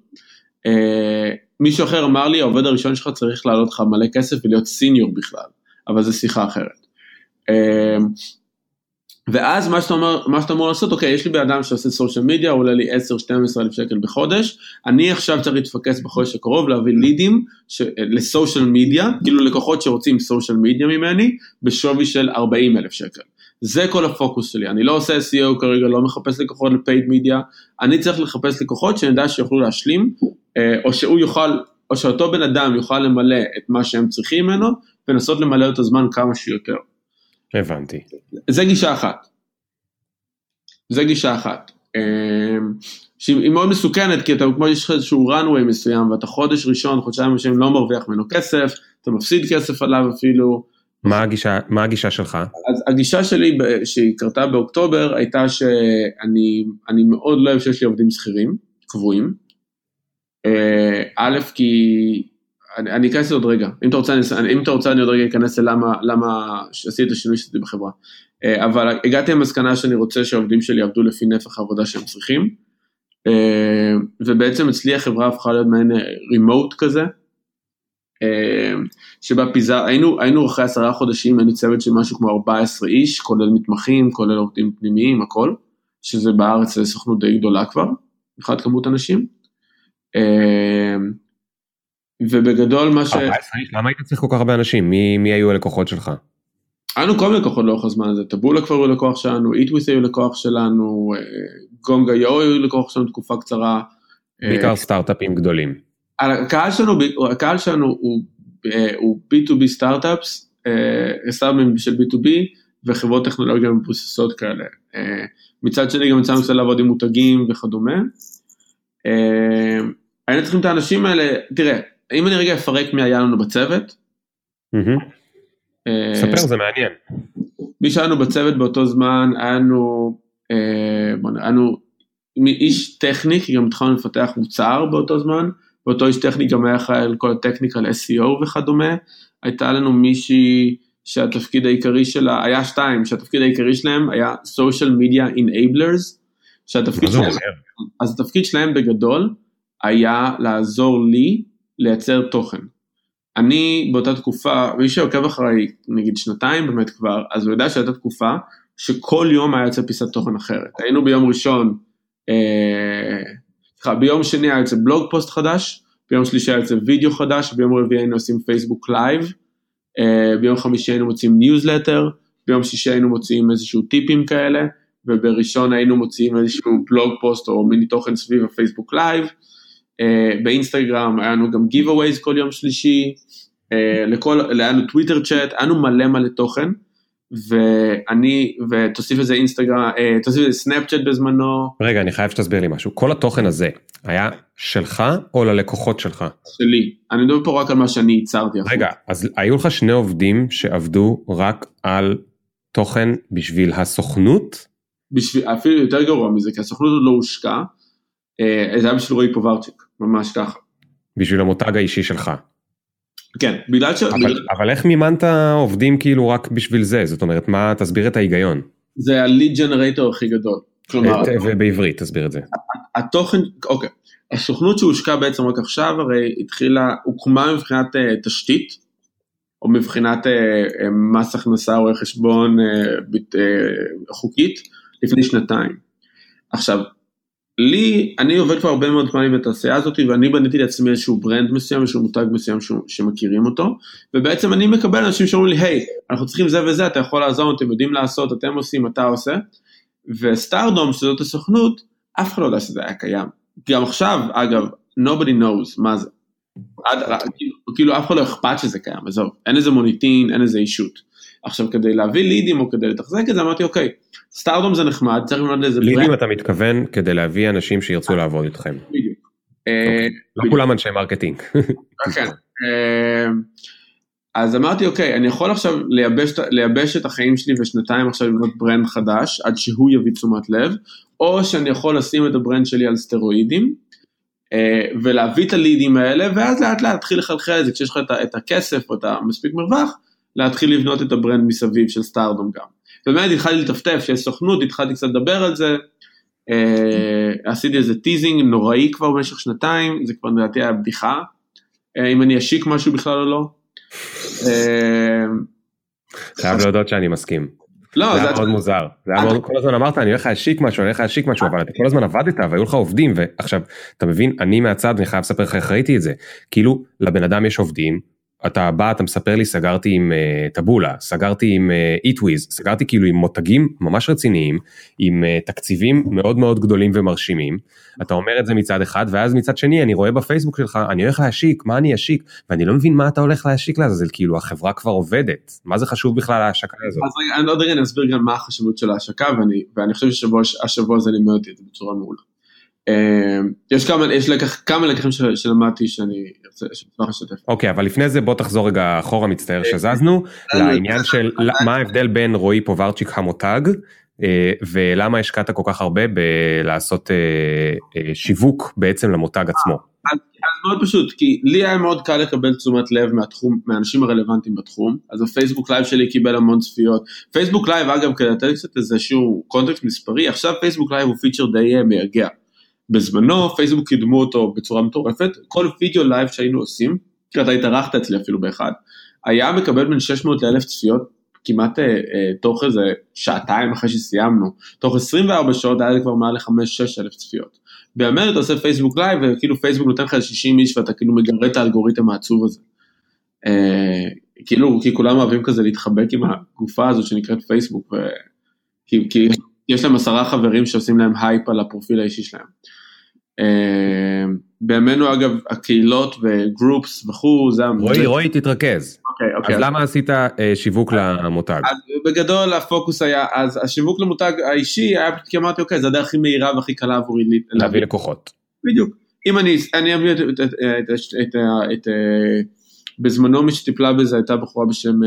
אה, מישהו אחר אמר לי העובד הראשון שלך צריך לעלות לך מלא כסף ולהיות סיניור בכלל, אבל זו שיחה אחרת. ואז מה שאתה, אומר, מה שאתה אמור לעשות, אוקיי, יש לי בן אדם שעושה סושיאל מדיה, עולה לי 10-12 אלף שקל בחודש, אני עכשיו צריך להתפקס בחודש הקרוב, להביא לידים ש... לסושיאל מדיה, כאילו לקוחות שרוצים סושיאל מדיה ממני, בשווי של 40 אלף שקל. זה כל הפוקוס שלי, אני לא עושה SEO כרגע, לא מחפש לקוחות לפייד מדיה, אני צריך לחפש לקוחות שאני יודע שיוכלו להשלים, אה, או שהוא יוכל, או שאותו בן אדם יוכל למלא את מה שהם צריכים ממנו, ולנסות למלא את הזמן כמה שיותר. הבנתי. זה גישה אחת. זה גישה אחת. אמ, שהיא מאוד מסוכנת, כי אתה כמו יש לך איזשהו runway מסוים, ואתה חודש ראשון, חודשיים ראשונים לא מרוויח ממנו כסף, אתה מפסיד כסף עליו אפילו. מה הגישה, מה הגישה שלך? אז הגישה שלי, שהיא קרתה באוקטובר, הייתה שאני מאוד לא אוהב שיש לי עובדים שכירים, קבועים. אה, א', כי אני, אני אכנס עוד רגע, אם אתה רוצה, אני, אם אתה רוצה אני עוד רגע אכנס ללמה למה עשיתי את השינוי שעשיתי בחברה. אה, אבל הגעתי למסקנה שאני רוצה שהעובדים שלי יעבדו לפי נפח העבודה שהם צריכים. אה, ובעצם אצלי החברה הפכה להיות מעין רימוט אה, כזה. שבה פיזר, היינו, היינו אחרי עשרה חודשים, היינו צוות של משהו כמו 14 איש, כולל מתמחים, כולל עובדים פנימיים, הכל, שזה בארץ סוכנות די גדולה כבר, מבחינת כמות אנשים. ובגדול מה ש... 14 איש, למה היית צריך כל כך הרבה אנשים? מי, מי היו הלקוחות שלך? היה לנו כל מיני לקוחות לאורך הזמן הזה, טבולה כבר היו לקוח שלנו, איטוויס היו לקוח שלנו, אה, גונגה יו היו לקוח שלנו תקופה קצרה. בעיקר אה, סטארט-אפים גדולים. הקהל שלנו, הקהל שלנו הוא, אה, הוא B2B סטארט-אפס, סטארט-אפים של B2B וחברות טכנולוגיה מבוססות כאלה. מצד שני גם יצאנו קצת לעבוד עם מותגים וכדומה. היינו צריכים את האנשים האלה, תראה, אם אני רגע אפרק מי היה לנו בצוות. אה, ספר, זה מעניין. מי שהיה לנו בצוות באותו זמן, היה לנו, היה לנו איש טכני, כי גם התחלנו לפתח מוצר באותו זמן, ואותו איש טכני גם היה אחראי על כל הטכניקה ל-SEO וכדומה. הייתה לנו מישהי שהתפקיד העיקרי שלה, היה שתיים, שהתפקיד העיקרי שלהם היה social media enablers, שהתפקיד שלהם, אז התפקיד שלהם בגדול היה לעזור לי לייצר תוכן. אני באותה תקופה, מי שעוקב אחריי נגיד שנתיים באמת כבר, אז הוא יודע שהייתה תקופה שכל יום היה יוצא פיסת תוכן אחרת. היינו ביום ראשון, אה, ביום שני היה יוצא blog post חדש, ביום שלישי היה יוצא וידאו חדש, ביום רביעי היינו עושים פייסבוק live, אה, ביום חמישי היינו מוצאים ניוזלטר, ביום שישי היינו מוציאים איזשהו טיפים כאלה, ובראשון היינו מוציאים איזשהו blog post או מיני תוכן סביב הפייסבוק live. Uh, באינסטגרם היה לנו גם giveaways כל יום שלישי, uh, לכל, היה לנו טוויטר צ'אט, היה לנו מלא מלא תוכן, ואני, ותוסיף לזה אינסטגרם, uh, תוסיף לזה סנאפצ'אט בזמנו. רגע, אני חייב שתסביר לי משהו, כל התוכן הזה היה שלך או ללקוחות שלך? שלי, אני מדבר פה רק על מה שאני ייצרתי. רגע, אז היו לך שני עובדים שעבדו רק על תוכן בשביל הסוכנות? בשביל, אפילו יותר גרוע מזה, כי הסוכנות עוד לא הושקה. אה, זה היה בשביל רועי פוברצ'יק, ממש ככה. בשביל המותג האישי שלך. כן, בגלל ש... אבל, בגלל... אבל איך מימנת עובדים כאילו רק בשביל זה? זאת אומרת, מה, תסביר את ההיגיון. זה הליד ג'נרייטור הכי גדול. כלומר... ובעברית, תסביר את זה. התוכן, אוקיי. הסוכנות שהושקעה בעצם רק עכשיו, הרי התחילה, הוקמה מבחינת uh, תשתית, או מבחינת uh, uh, מס הכנסה או חשבון uh, uh, חוקית, לפני שנתיים. עכשיו, לי, אני עובד כבר הרבה מאוד זמן עם התעשייה הזאת ואני בניתי לעצמי איזשהו ברנד מסוים, איזשהו מותג מסוים ש, שמכירים אותו ובעצם אני מקבל אנשים שאומרים לי היי, אנחנו צריכים זה וזה, אתה יכול לעזור, אתם יודעים לעשות, אתם עושים, אתה עושה וסטארדום, שזאת הסוכנות, אף אחד לא יודע שזה היה קיים. גם עכשיו, אגב, nobody knows מה זה. עד, כאילו, כאילו אף אחד לא אכפת שזה קיים, עזוב, אין איזה מוניטין, אין איזה אישות. עכשיו כדי להביא לידים או כדי לתחזק את זה אמרתי אוקיי סטארדום זה נחמד צריך ללמוד לזה leads אתה מתכוון כדי להביא אנשים שירצו לעבוד איתכם. בדיוק. אוקיי. לא כולם אנשי marketing. [laughs] כן. אה, אז אמרתי, אוקיי, אני יכול עכשיו לייבש, לייבש את החיים שלי ושנתיים עכשיו לבנות brand חדש, עד שהוא יביא תשומת לב, או שאני יכול לשים את ה brand שלי על סטרואידים, אה, ולהביא את ה leads האלה, ואז לאט לאט להתחיל לחלחל את זה, כשיש לך את, את הכסף או את המספיק מרווח, להתחיל לבנות את ה brand מסביב של סטארדום גם. ובאמת התחלתי לטפטף, שיש סוכנות, התחלתי קצת לדבר על זה, אה, עשיתי איזה teasing נוראי כבר במשך שנתיים, זה כבר לדעתי היה בדיחה, אה, אם אני אשיק משהו בכלל או לא. חייב להודות שאני מסכים. לא, זה היה מאוד מוזר, זה היה מאוד, כל הזמן אמרת אני הולך להשיק משהו, אני הולך להשיק משהו, אבל אתה כל הזמן עבדת והיו לך עובדים, ועכשיו, אתה מבין, אני מהצד, אני חייב לספר לך איך ראיתי את זה, כאילו, לבן אדם יש עובדים, אתה בא, אתה מספר לי, סגרתי עם uh, טבולה, סגרתי עם uh, איטוויז, סגרתי כאילו עם מותגים ממש רציניים, עם uh, תקציבים מאוד מאוד גדולים ומרשימים. אתה אומר את זה מצד אחד, ואז מצד שני אני רואה בפייסבוק שלך, אני הולך להשיק, מה אני אשיק? ואני לא מבין מה אתה הולך להשיק לעזאזל, כאילו החברה כבר עובדת, מה זה חשוב בכלל ההשקה הזאת? אז רגע, אני עוד רגע אני אסביר גם מה החשיבות של ההשקה, ואני, ואני חושב שהשבוע הזה לימד אותי את זה בצורה מעולה. אמ, יש כמה, יש לקח, כמה לקחים שלמדתי שאני אשמח לשתף. אוקיי, אבל לפני זה בוא תחזור רגע אחורה, מצטער אה, שזזנו, לעניין של מה ההבדל בין רועי פוברצ'יק המותג, אה, ולמה השקעת כל כך הרבה בלעשות אה, שיווק בעצם למותג עצמו. אז מאוד פשוט, כי לי היה מאוד קל לקבל תשומת לב מהתחום, מהאנשים הרלוונטיים בתחום, אז הפייסבוק live שלי קיבל המון צפיות. פייסבוק live אגב, כדי לתת קצת איזשהו קונטקסט מספרי, עכשיו פייסבוק live הוא feature די מייגע. בזמנו פייסבוק קידמו אותו בצורה מטורפת, כל וידאו live שהיינו עושים, כי אתה התארחת אצלי אפילו באחד, היה מקבל בין 600 ל-1000 צפיות כמעט אה, אה, תוך איזה שעתיים אחרי שסיימנו, תוך 24 שעות היה לי כבר מעל ל-5-6 אלף צפיות. בימינו אתה עושה פייסבוק live וכאילו פייסבוק נותן לך 60 איש ואתה כאילו מגרה את האלגוריתם העצוב הזה. אה, כאילו כי כולם אוהבים כזה להתחבק עם הגופה הזאת שנקראת פייסבוק, ו... כי, כי יש להם עשרה חברים שעושים להם הייפ על הפרופיל האישי שלהם. אה, בימינו אגב הקהילות ו groups וכו' זה... רועי רועי תתרכז. אוקיי אוקיי. אז למה עשית אה, שיווק למותג? אז בגדול הפוקוס היה אז השיווק למותג האישי היה פשוט כי אמרתי אוקיי זה הדרך הכי מהירה והכי קלה עבורי להביא לקוחות. בדיוק. אם אני אני אביא את בזמנו מי שטיפלה בזה הייתה בחורה בשם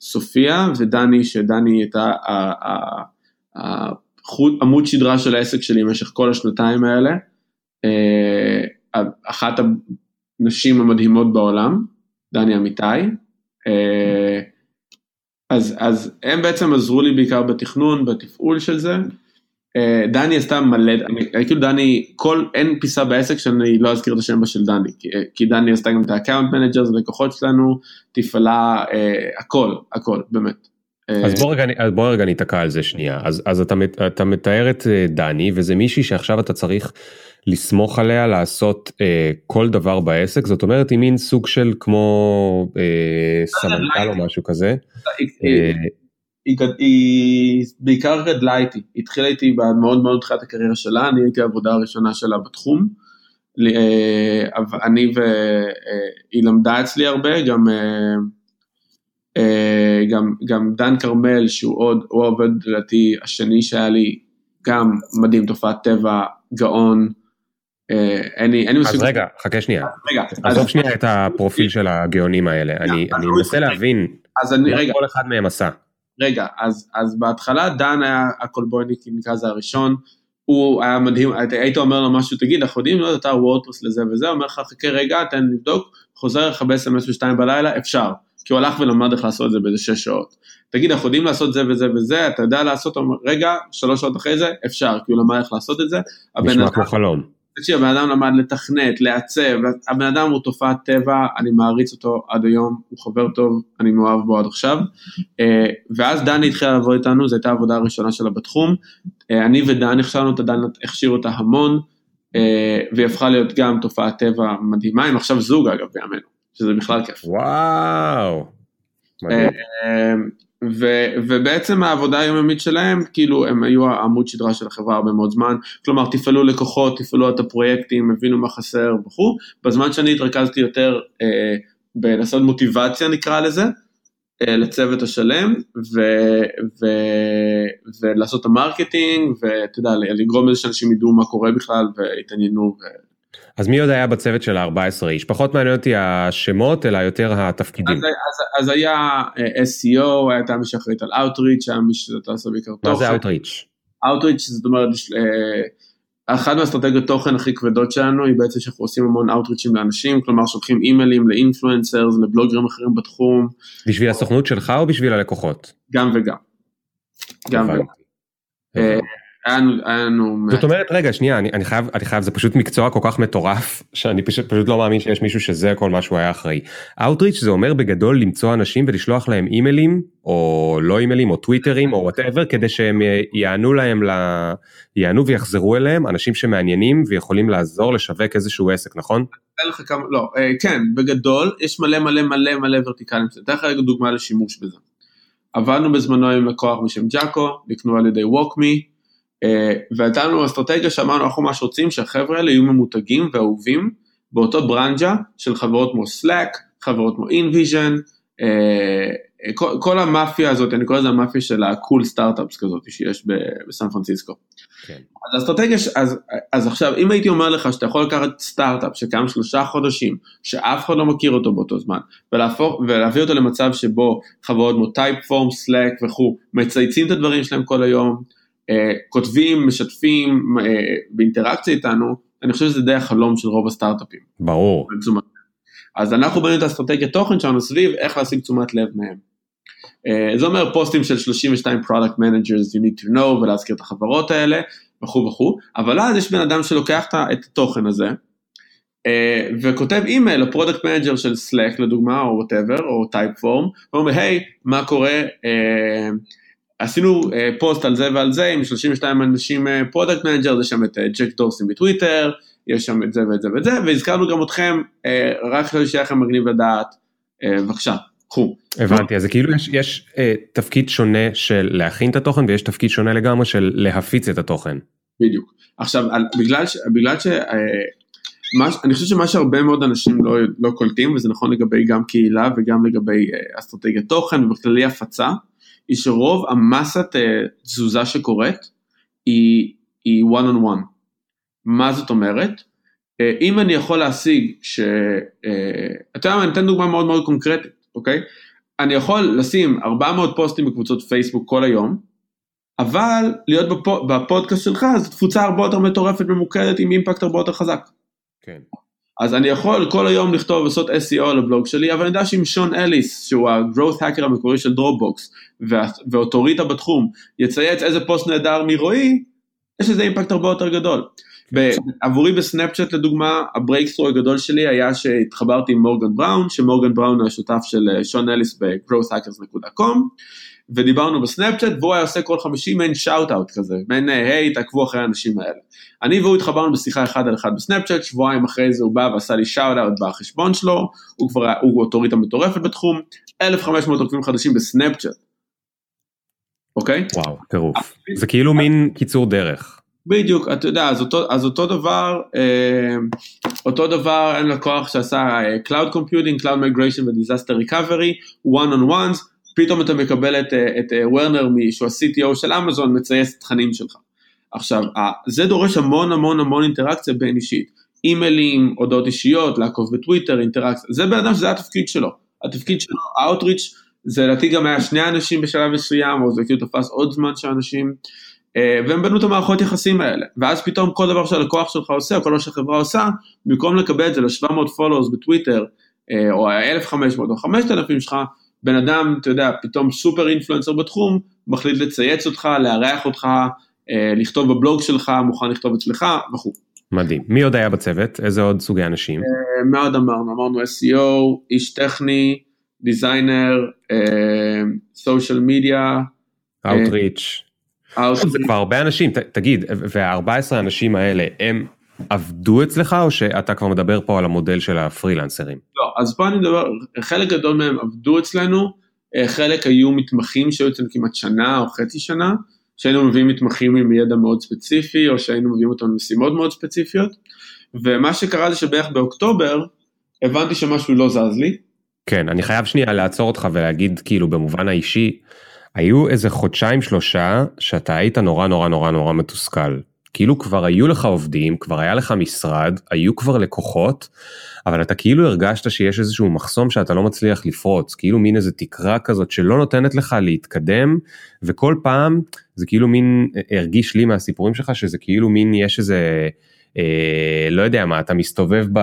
סופיה ודני שדני הייתה עמוד שדרה של העסק שלי במשך כל השנתיים האלה. אה, אחת הנשים המדהימות בעולם, דני אמיתי. אה, אז, אז הם בעצם עזרו לי בעיקר בתכנון, בתפעול של זה. אה, דני עשתה מלא, אני, כאילו דני, כל, אין פיסה בעסק שאני לא אזכיר את השם של דני, כי, כי דני עשתה גם את ה-account managers, לקוחות שלנו, תפעלה, אה, הכל, הכל, באמת. אז בוא רגע, בוא רגע ניתקע על זה שנייה, אז, אז אתה, אתה מתאר את דני, וזה מישהי שעכשיו אתה צריך לסמוך עליה לעשות אה, כל דבר בעסק, זאת אומרת היא מין סוג של כמו אה, סמנכ"ל או משהו כזה. אה, היא בעיקר גדלה איתי, היא התחילה איתי מאוד מאוד תחילת הקריירה שלה, אני הייתי העבודה הראשונה שלה בתחום. אה, אני והיא למדה אצלי הרבה, גם, גם, גם דן כרמל שהוא עוד, הוא עובד לדעתי השני שהיה לי, גם מדהים, תופעת טבע, גאון, אה, אין לי מסוג... אז רגע, חכה שנייה. רגע. עזוב שנייה את הפרופיל של הגאונים האלה, אני מנסה להבין מה כל אחד מהם עשה. רגע, אז בהתחלה דן היה הקולבויניק, נקרא זה הראשון, הוא היה מדהים, היית אומר לו משהו, תגיד, אנחנו יודעים, לא, אתה וורדפרס לזה וזה, אומר לך, חכה רגע, תן לבדוק, חוזר לך ב-SMS ב-2 בלילה, אפשר. כי הוא הלך ולמד איך לעשות את זה באיזה 6 שעות. תגיד, אנחנו יודעים לעשות זה וזה וזה, אתה יודע לעשות, רגע, שלוש שעות אחרי זה, אפשר, כי הוא למד איך לעשות את זה. נשמע כמו חלום. תקשיב, הבן אדם למד לתכנת, לעצב, הבן אדם הוא תופעת טבע, אני מעריץ אותו עד היום, הוא חבר טוב, אני מאוהב בו עד עכשיו. אה, ואז דני התחילה לעבוד איתנו, זו הייתה העבודה הראשונה שלה בתחום. אה, אני ודן הכשרנו אותה, דן הכשיר אותה המון, אה, והיא הפכה להיות גם תופעת טבע מדהימה, הם עכשיו זוג אגב בימינו, שזה בכלל כיף. וואו. ו, ובעצם העבודה היומיומית שלהם, כאילו הם היו העמוד שדרה של החברה הרבה מאוד זמן, כלומר תפעלו לקוחות, תפעלו את הפרויקטים, הבינו מה חסר וכו', בזמן שאני התרכזתי יותר אה, בלעשות מוטיבציה נקרא לזה, אה, לצוות השלם, ו, ו, ולעשות את ה marketing, ואתה יודע, לגרום לזה שאנשים ידעו מה קורה בכלל ויתעניינו. אז מי עוד היה בצוות של ה-14 איש? פחות מעניין אותי השמות, אלא יותר התפקידים. אז, אז, אז היה uh, SEO, הייתה מי שאחראית על Outreach, היה מי שאתה עושה בעיקר תוכן. מה זה Outreach? Outreach זאת אומרת, uh, אחת מהאסטרטגיות תוכן הכי כבדות שלנו היא בעצם שאנחנו עושים המון Outreach ים לאנשים, כלומר שולחים אימיילים ל influencers, לבלוגרים אחרים בתחום. בשביל הסוכנות שלך או בשביל הלקוחות? גם וגם. גם וגם. זאת אומרת רגע שנייה אני, אני חייב אני חייב זה פשוט מקצוע כל כך מטורף שאני פשוט פשוט לא מאמין שיש מישהו שזה כל מה שהוא היה אחראי. Outreach זה אומר בגדול למצוא אנשים ולשלוח להם אימיילים או לא אימיילים או טוויטרים או whatever כדי שהם יענו להם ל... יענו ויחזרו אליהם אנשים שמעניינים ויכולים לעזור לשווק איזשהו עסק נכון? לך כמה לא אה, כן בגדול יש מלא מלא מלא מלא ורטיקלים. אתן לך דוגמה לשימוש בזה. עבדנו בזמנו עם לקוח בשם ג'אקו נקנו על ידי ווקמי. אה, והייתה לנו אסטרטגיה שאמרנו אנחנו ממש רוצים שהחבר'ה האלה יהיו ממותגים ואהובים באותו ברנג'ה של חברות כמו Slack, חברות כמו InVision, אה, כל, כל המאפיה הזאת, אני קורא לזה המאפיה של הקול סטארט-אפס כזאת שיש בסן פרנסיסקו. כן. אז אסטרטגיה, אז, אז עכשיו אם הייתי אומר לך שאתה יכול לקחת סטארט-אפ שקיים שלושה חודשים, שאף אחד לא מכיר אותו באותו זמן, ולהפוך, ולהביא אותו למצב שבו חברות כמו טייפפורם, Slack וכו', מצייצים את הדברים שלהם כל היום, אה, כותבים, משתפים אה, באינטראקציה איתנו, אני חושב שזה די החלום של רוב הסטארט-אפים. ברור. אז אנחנו בנינו את האסטרטגיית תוכן שלנו סביב איך להשיג תשומת לב מהם. אה, זה אומר פוסטים של 32 product managers you need to know ולהזכיר את החברות האלה וכו' וכו', אבל אז יש בן אדם שלוקח את התוכן הזה וכותב אימייל ל product manager של Slack לדוגמה או whatever או Typeform, ואומר היי מה קורה עשינו uh, פוסט על זה ועל זה עם 32 אנשים product uh, manager, יש שם את ג'ק uh, דורסי מטוויטר, יש שם את זה ואת זה ואת זה, והזכרנו גם אתכם, uh, רק כדי שיהיה לכם מגניב לדעת, בבקשה, קחו. הבנתי, אז זה כאילו יש, יש uh, תפקיד שונה של להכין את התוכן ויש תפקיד שונה לגמרי של להפיץ את התוכן. בדיוק. עכשיו, על, בגלל, ש, בגלל ש... Uh, מה, אני חושב שמה שהרבה מאוד אנשים לא, לא קולטים, וזה נכון לגבי גם קהילה וגם לגבי uh, אסטרטגיית תוכן ובכללי הפצה, היא שרוב המסת אה, תזוזה שקורית היא, היא one on one. מה זאת אומרת? אה, אם אני יכול להשיג ש... אה, אתה יודע מה, אני אתן דוגמה מאוד מאוד קונקרטית, אוקיי? אני יכול לשים 400 פוסטים בקבוצות פייסבוק כל היום, אבל להיות בפודקאסט שלך זו תפוצה הרבה יותר מטורפת ממוקדת עם אימפקט הרבה יותר חזק. כן. אז אני יכול כל היום לכתוב לעשות SEO לבלוג שלי, אבל אני יודע שאם שון אליס, שהוא ה-growth hacker המקורי של דרופבוקס, ואוטוריטה בתחום, יצייץ איזה פוסט נהדר מרועי, יש לזה אימפקט הרבה יותר גדול. עבורי בסנאפצ'אט לדוגמה, ה breakthrough הגדול שלי היה שהתחברתי עם מורגן בראון, שמורגן בראון הוא השותף של אה, שון אליס ב-growthhackers.com, ודיברנו בסנאפצ'אט והוא היה עושה כל חמישי מעין shout out כזה, מעין היי תעקבו אחרי האנשים האלה. אני והוא התחברנו בשיחה אחד על אחד בסנאפצ'אט, שבועיים אחרי זה הוא בא ועשה לי shout out בחשבון שלו, הוא כבר, הוא אוטוריטה מטורפת בתחום, 1,500 עוקבים חדשים בסנאפצ'אט. אוקיי? וואו, טירוף. זה כאילו מין קיצור דרך. בדיוק, אתה יודע, אז אותו, אז אותו דבר, אה, אותו דבר אין לקוח שעשה אה, Cloud Computing, Cloud Migration ו-Disaster Recovery, one on ones, פתאום אתה מקבל את, אה, את אה, וורנר, שהוא ה-CTO של אמזון, מצייס תכנים שלך. עכשיו, זה דורש המון המון המון אינטראקציה בין אישית. אימיילים, הודעות אישיות, לעקוב בטוויטר, אינטראקציה, זה בן אדם שזה התפקיד שלו. התפקיד שלו, האוטריץ', זה לדעתי גם היה שני אנשים בשלב מסוים, או זה כאילו תפס עוד זמן של אנשים, אה, והם בנו את המערכות יחסים האלה. ואז פתאום כל דבר שהלקוח שלך עושה, או כל דבר שהחברה עושה, במקום לקבל את זה ל-700 followers בטוויטר, או 1,500 או 5,000 שלך, בן אדם, אתה יודע, פתאום סופר אינפלואנסר בתחום, מחליט לצייץ אותך, לארח אותך, אה, לכתוב בבלוג שלך, מוכן לכתוב אצלך וכו'. מדהים. מי עוד היה בצוות? איזה עוד סוגי אנשים? אה, מה עוד אמרנו? אמרנו SEO, איש טכני, דיזיינר, סושיאל מדיה. Outreach. זה כבר הרבה אנשים, תגיד, וה-14 האנשים האלה הם עבדו אצלך או שאתה כבר מדבר פה על המודל של הפרילנסרים? לא, אז פה אני מדבר, חלק גדול מהם עבדו אצלנו, אה, חלק היו מתמחים שהיו אצלנו כמעט שנה או חצי שנה, שהיינו מביאים מתמחים עם ידע מאוד ספציפי, או שהיינו מביאים אותם למשימות מאוד ספציפיות, ומה שקרה זה שבערך באוקטובר, הבנתי שמשהו לא זז לי. כן, אני חייב שנייה לעצור אותך ולהגיד כאילו במובן האישי, היו איזה חודשיים שלושה שאתה היית נורא נורא נורא נורא מתוסכל. כאילו כבר היו לך עובדים, כבר היה לך משרד, היו כבר לקוחות, אבל אתה כאילו הרגשת שיש איזשהו מחסום שאתה לא מצליח לפרוץ, כאילו מין איזה תקרה כזאת שלא נותנת לך להתקדם, וכל פעם זה כאילו מין, הרגיש לי מהסיפורים שלך שזה כאילו מין יש איזה... אה, לא יודע מה, אתה מסתובב ב...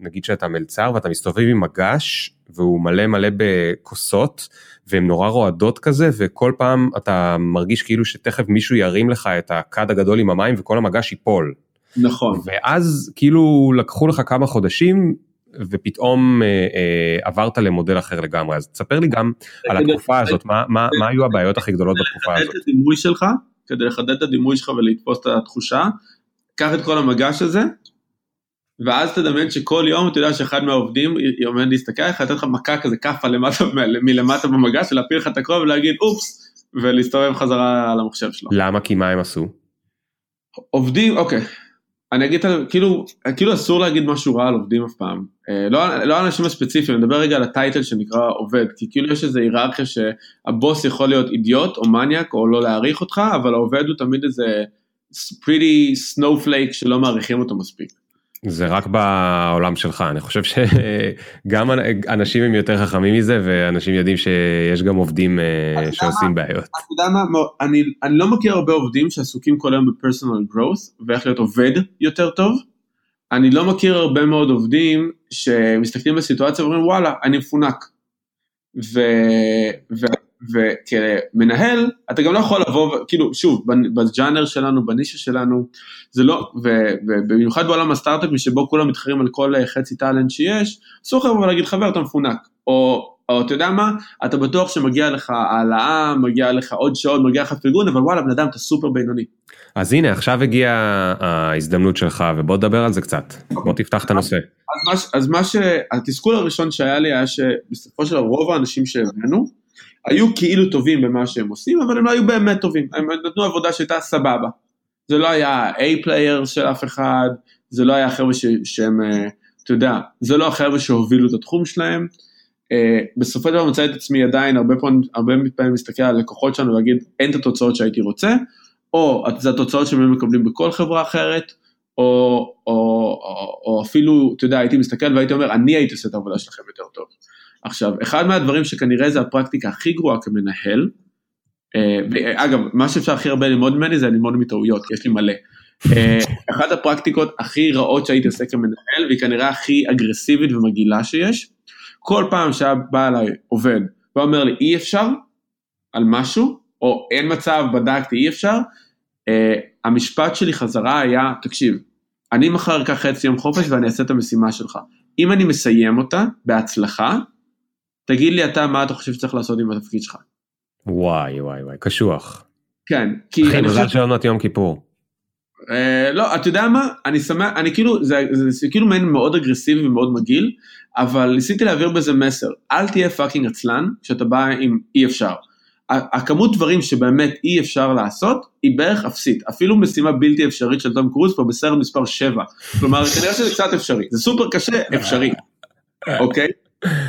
נגיד שאתה מלצר ואתה מסתובב עם מגש והוא מלא מלא בכוסות והן נורא רועדות כזה וכל פעם אתה מרגיש כאילו שתכף מישהו ירים לך את הכד הגדול עם המים וכל המגש ייפול. נכון. ואז כאילו לקחו לך כמה חודשים ופתאום אה, אה, עברת למודל אחר לגמרי אז תספר לי גם על התקופה הזאת מה, מה, מה היו הבעיות הכי גדולות בתקופה הזאת. כדי לחדד את הדימוי שלך כדי לחדד את הדימוי שלך ולתפוס את התחושה קח את כל המגש הזה, ואז תדמיין שכל יום אתה יודע שאחד מהעובדים עומד להסתכל עליך, לתת לך מכה כזה כאפה למטה, מלמטה במגש, ולהפיל לך את הכובע ולהגיד אופס, ולהסתובב חזרה על המחשב שלו. למה? כי מה הם עשו? עובדים, אוקיי. אני אגיד, כאילו, כאילו אסור להגיד משהו רע על עובדים אף פעם. אה, לא, לא אנשים הספציפיים, אני מדבר רגע על הטייטל שנקרא עובד, כי כאילו יש איזו היררכיה שהבוס יכול להיות אידיוט או מניאק או לא להעריך אותך, אבל העובד הוא תמיד איזה pretty snowflake שלא מעריכים אותו מספיק. זה רק בעולם שלך, אני חושב שגם אנשים הם יותר חכמים מזה ואנשים יודעים שיש גם עובדים אה, שעושים בעיות. אתה יודע מה, אני, אני לא מכיר הרבה עובדים שעסוקים כל היום בפרסונל growth ואיך להיות עובד יותר טוב. אני לא מכיר הרבה מאוד עובדים שמסתכלים בסיטואציה ואומרים וואלה, אני מפונק. ו, ו, וכמנהל אתה גם לא יכול לבוא כאילו שוב בג'אנר שלנו בנישה שלנו זה לא ובמיוחד בעולם הסטארט-אפים שבו כולם מתחרים על כל חצי טאלנט שיש אסור לך להגיד חבר אתה מפונק או, או אתה יודע מה אתה בטוח שמגיע לך העלאה מגיע לך עוד שעות מגיע לך פרגון אבל וואלה בן אדם אתה סופר בינוני. אז הנה עכשיו הגיעה ההזדמנות שלך ובוא נדבר על זה קצת בוא תפתח את הנושא. אז מה, אז מה שהתסכול הראשון שהיה לי היה שבסופו של רוב האנשים שהבאנו היו כאילו טובים במה שהם עושים, אבל הם לא היו באמת טובים, הם נתנו עבודה שהייתה סבבה. זה לא היה A-פלייר של אף אחד, זה לא היה חבר'ה שהם, אה, אתה יודע, זה לא החבר'ה שהובילו את התחום שלהם. Uh, בסופו של דבר מצא את עצמי עדיין הרבה פעמים, הרבה פעמים מסתכל על לקוחות שלנו ולהגיד אין את התוצאות שהייתי רוצה, או זה התוצאות שהם מקבלים בכל חברה אחרת, או, או, או, או אפילו, אתה יודע, הייתי מסתכל והייתי אומר, אני הייתי עושה את העבודה שלכם יותר טוב. עכשיו, אחד מהדברים שכנראה זה הפרקטיקה הכי גרועה כמנהל, אה, אגב, מה שאפשר הכי הרבה ללמוד ממני זה ללמוד מטעויות, כי יש לי מלא. אה, אחת הפרקטיקות הכי רעות שהייתי עושה כמנהל, והיא כנראה הכי אגרסיבית ומגעילה שיש, כל פעם שהיה בא אליי עובד ואומר לי אי אפשר על משהו, או אין מצב, בדקתי, אי אפשר, אה, המשפט שלי חזרה היה, תקשיב, אני מחר אקח חצי יום חופש ואני אעשה את המשימה שלך. אם אני מסיים אותה בהצלחה, תגיד לי אתה מה אתה חושב שצריך לעשות עם התפקיד שלך. וואי וואי וואי קשוח. כן. כי אחי מזל שלא נתת יום כיפור. Uh, לא אתה יודע מה אני שמח אני כאילו זה, זה, זה כאילו מעין מאוד אגרסיבי ומאוד מגעיל אבל ניסיתי להעביר בזה מסר אל תהיה fucking עצלן כשאתה בא עם אי אפשר. הכמות דברים שבאמת אי אפשר לעשות היא בערך אפסית אפילו משימה בלתי אפשרית של תום קרוז פה בסרט מספר 7 כלומר כנראה שזה קצת אפשרי זה סופר קשה אפשרי [laughs] אוקיי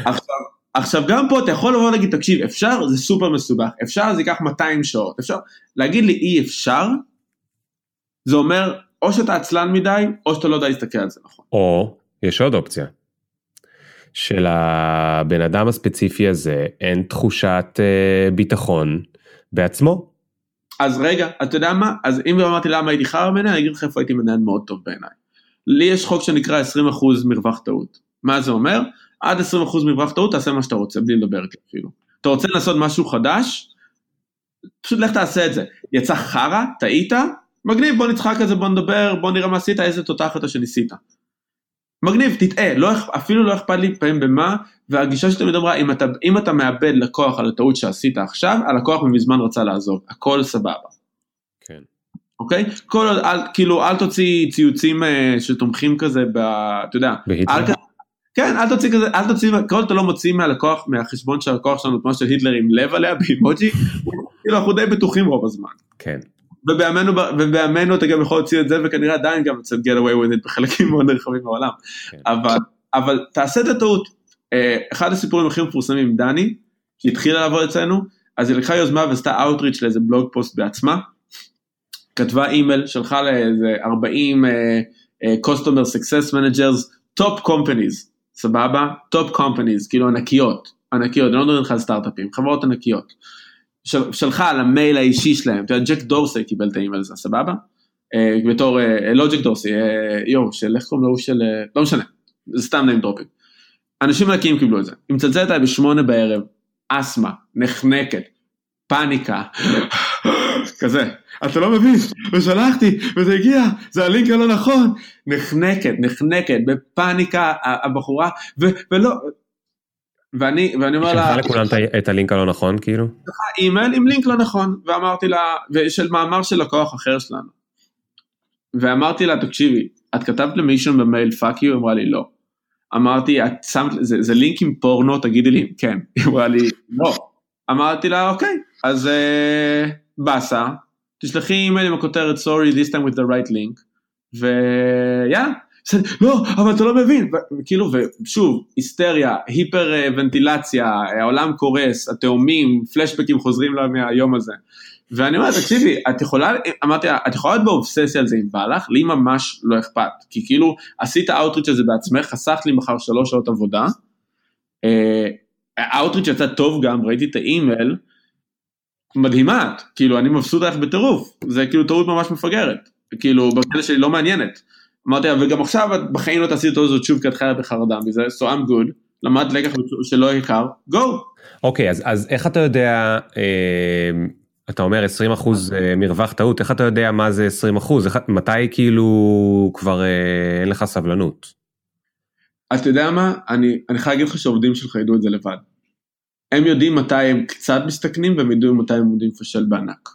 עכשיו עכשיו גם פה אתה יכול לבוא ולהגיד תקשיב אפשר זה סופר מסובך אפשר זה ייקח 200 שעות אפשר להגיד לי אי אפשר זה אומר או שאתה עצלן מדי או שאתה לא יודע להסתכל על זה נכון. או יש עוד אופציה. שלבן אדם הספציפי הזה אין תחושת אה, ביטחון בעצמו. אז רגע אתה יודע מה אז אם אמרתי למה הייתי חרא מנהל אני אגיד לך איפה הייתי מנהל מאוד טוב בעיניי. לי יש חוק שנקרא 20% מרווח טעות. מה זה אומר? עד 20% מרווח טעות תעשה מה שאתה רוצה, בלי לדבר איתי אפילו. אתה רוצה לעשות משהו חדש? פשוט לך תעשה את זה. יצא חרא, טעית, מגניב, בוא נצחק על זה, בוא נדבר, בוא נראה מה עשית, איזה תותח אתה שניסית. מגניב, תטעה, לא, אפילו לא אכפת לי פעמים במה, והגישה שתמיד אמרה, אם אתה, אם אתה מאבד לקוח על הטעות שעשית עכשיו, הלקוח מזמן רצה לעזוב, הכל סבבה. כן. אוקיי? כל עוד, אל, כאילו, אל תוציא ציוצים אה, שתומכים כזה, ב, אתה יודע, אל, כן, אל תוציא כזה, אל תוציא, כל עוד אתה לא מוציא מהלקוח, מהחשבון של הלקוח שלנו, כמו של היטלר עם לב עליה באימוג'י, כאילו אנחנו די בטוחים רוב הזמן. כן. ובימינו, ובימינו אתה גם יכול להוציא את זה, וכנראה עדיין גם לצאת get away with it בחלקים מאוד נרחבים בעולם. כן. אבל, אבל תעשה את הטעות. אה, אחד הסיפורים הכי מפורסמים עם דני, שהתחילה לעבוד אצלנו, אז היא לקחה יוזמה ועשתה outreach לאיזה בלוג פוסט בעצמה. כתבה אימייל, שלחה לאיזה 40 uh, uh, customer success managers, top companies, סבבה? top companies, כאילו ענקיות, ענקיות, אני לא מדבר איתך על סטארט-אפים, חברות ענקיות. של, שלחה למייל האישי שלהם, אתה יודע, ג'ק דורסי קיבל את האימייל הזה, סבבה? Uh, בתור, uh, לא ג'ק דורסי, uh, יואו, של איך קוראים לו, של, uh, לא משנה, זה סתם name dropping. אנשים ענקיים קיבלו את זה, היא מצלצלת אליי בשמונה בערב, אסתמה, נחנקת, פאניקה, כזה, אתה לא מבין, ושלחתי, וזה הגיע, זה הלינק הלא נכון, נחנקת, נחנקת, בפאניקה הבחורה, ו, ולא, ואני, ואני אומר לה, שלחה לכולם את הלינק הלא נכון כאילו? אימייל עם לינק לא נכון, ואמרתי לה, ושל מאמר של לקוח אחר שלנו, ואמרתי לה, תקשיבי, את כתבת למישהו במייל fuck you? אמרה לי לא. אמרתי, את שמת, זה, זה לינק עם פורנו, תגידי לי, כן. היא אמרה לי, לא. אמרתי לה, אוקיי, אז uh, באסה, תשלחי אימייל עם הכותרת sorry this time with the right link, ויאללה, [laughs] לא, אבל אתה לא מבין, כאילו, ושוב, היסטריה, היפרוונטילציה, העולם קורס, התאומים, פלשבקים חוזרים לה מהיום הזה. ואני אומר, תקשיבי, את יכולה, אמרתי לה, את יכולה להיות באובססיה על זה אם בא לך, לי ממש לא אכפת, כי כאילו, עשית האוטריץ' הזה בעצמך, חסכת לי מחר שלוש שעות עבודה, האוטריץ' יצא טוב גם, ראיתי את האימייל, מדהימה כאילו אני מבסוט עליך בטירוף, זה כאילו טעות ממש מפגרת, כאילו בכאלה שלי לא מעניינת. אמרתי לה, וגם עכשיו את בחיים לא תעשי את הזאת שוב כי את חיה בחרדה מזה, so I'm good, למדת לקח שלא יקר, go. אוקיי, אז, אז איך אתה יודע, אה, אתה אומר 20 אחוז אה, מרווח טעות, איך אתה יודע מה זה 20 אחוז, מתי כאילו כבר אה, אין לך סבלנות? אתה יודע מה, אני, אני חייב להגיד לך שהעובדים שלך ידעו את זה לבד. הם יודעים מתי הם קצת מסתכנים והם ידעו מתי הם עומדים לפשל בענק.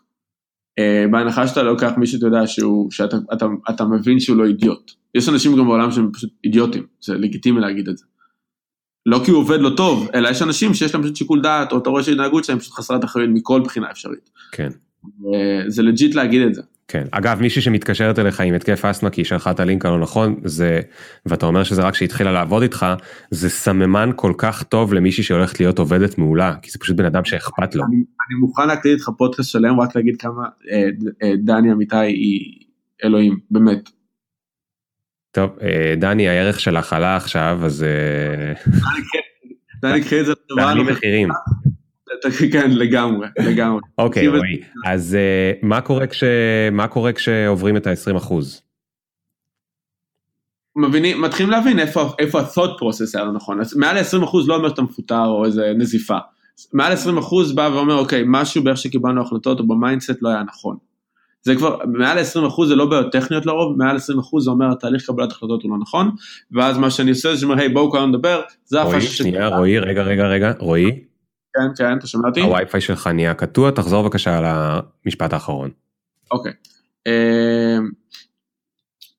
Uh, בהנחה שאתה לוקח מישהו אתה יודע שהוא, שאתה אתה, אתה מבין שהוא לא אידיוט. יש אנשים גם בעולם שהם פשוט אידיוטים, זה לגיטימי להגיד את זה. לא כי הוא עובד לא טוב, אלא יש אנשים שיש להם פשוט שיקול דעת, או אתה רואה שההתנהגות שלהם פשוט חסרת אחריות מכל בחינה אפשרית. כן. Uh, זה legit להגיד את זה. כן, אגב מישהי שמתקשרת אליך עם התקף אסתמה כי היא שלחה את הלינק הלא נכון, זה, ואתה אומר שזה רק שהתחילה לעבוד איתך, זה סממן כל כך טוב למישהי שהולכת להיות עובדת מעולה, כי זה פשוט בן אדם שאכפת לו. אני, אני מוכן להקליט איתך פודקאסט שלם, רק להגיד כמה אה, אה, דני אמיתי היא אלוהים, באמת. טוב, אה, דני הערך שלך עלה עכשיו, אז... אה... דני קחי את זה. דני מחירים. [laughs] כן, לגמרי, לגמרי. אוקיי, רועי, אז uh, מה קורה, כשעוברים את ה-20 אחוז? מבינים, מתחילים להבין איפה, איפה ה-thought process היה נכון, מעל ל-20 אחוז לא אומר שאתה מפוטר או איזה נזיפה, מעל 20 אחוז בא ואומר אוקיי, משהו באיך שקיבלנו החלטות או ב mindset לא היה נכון. זה כבר, מעל 20 אחוז זה לא בעיות טכניות לרוב, מעל 20 אחוז זה אומר התהליך קבלת החלטות הוא לא נכון, ואז מה שאני עושה זה שאומר, היי בואו כולנו נדבר, זה הפאשי רועי, שנייה, רועי, רגע, רגע, רגע, רועי, כן, כן, אתה שומע אותי? הווי-פיי שלך נהיה קטוע, תחזור בבקשה על המשפט האחרון. אוקיי. אמ,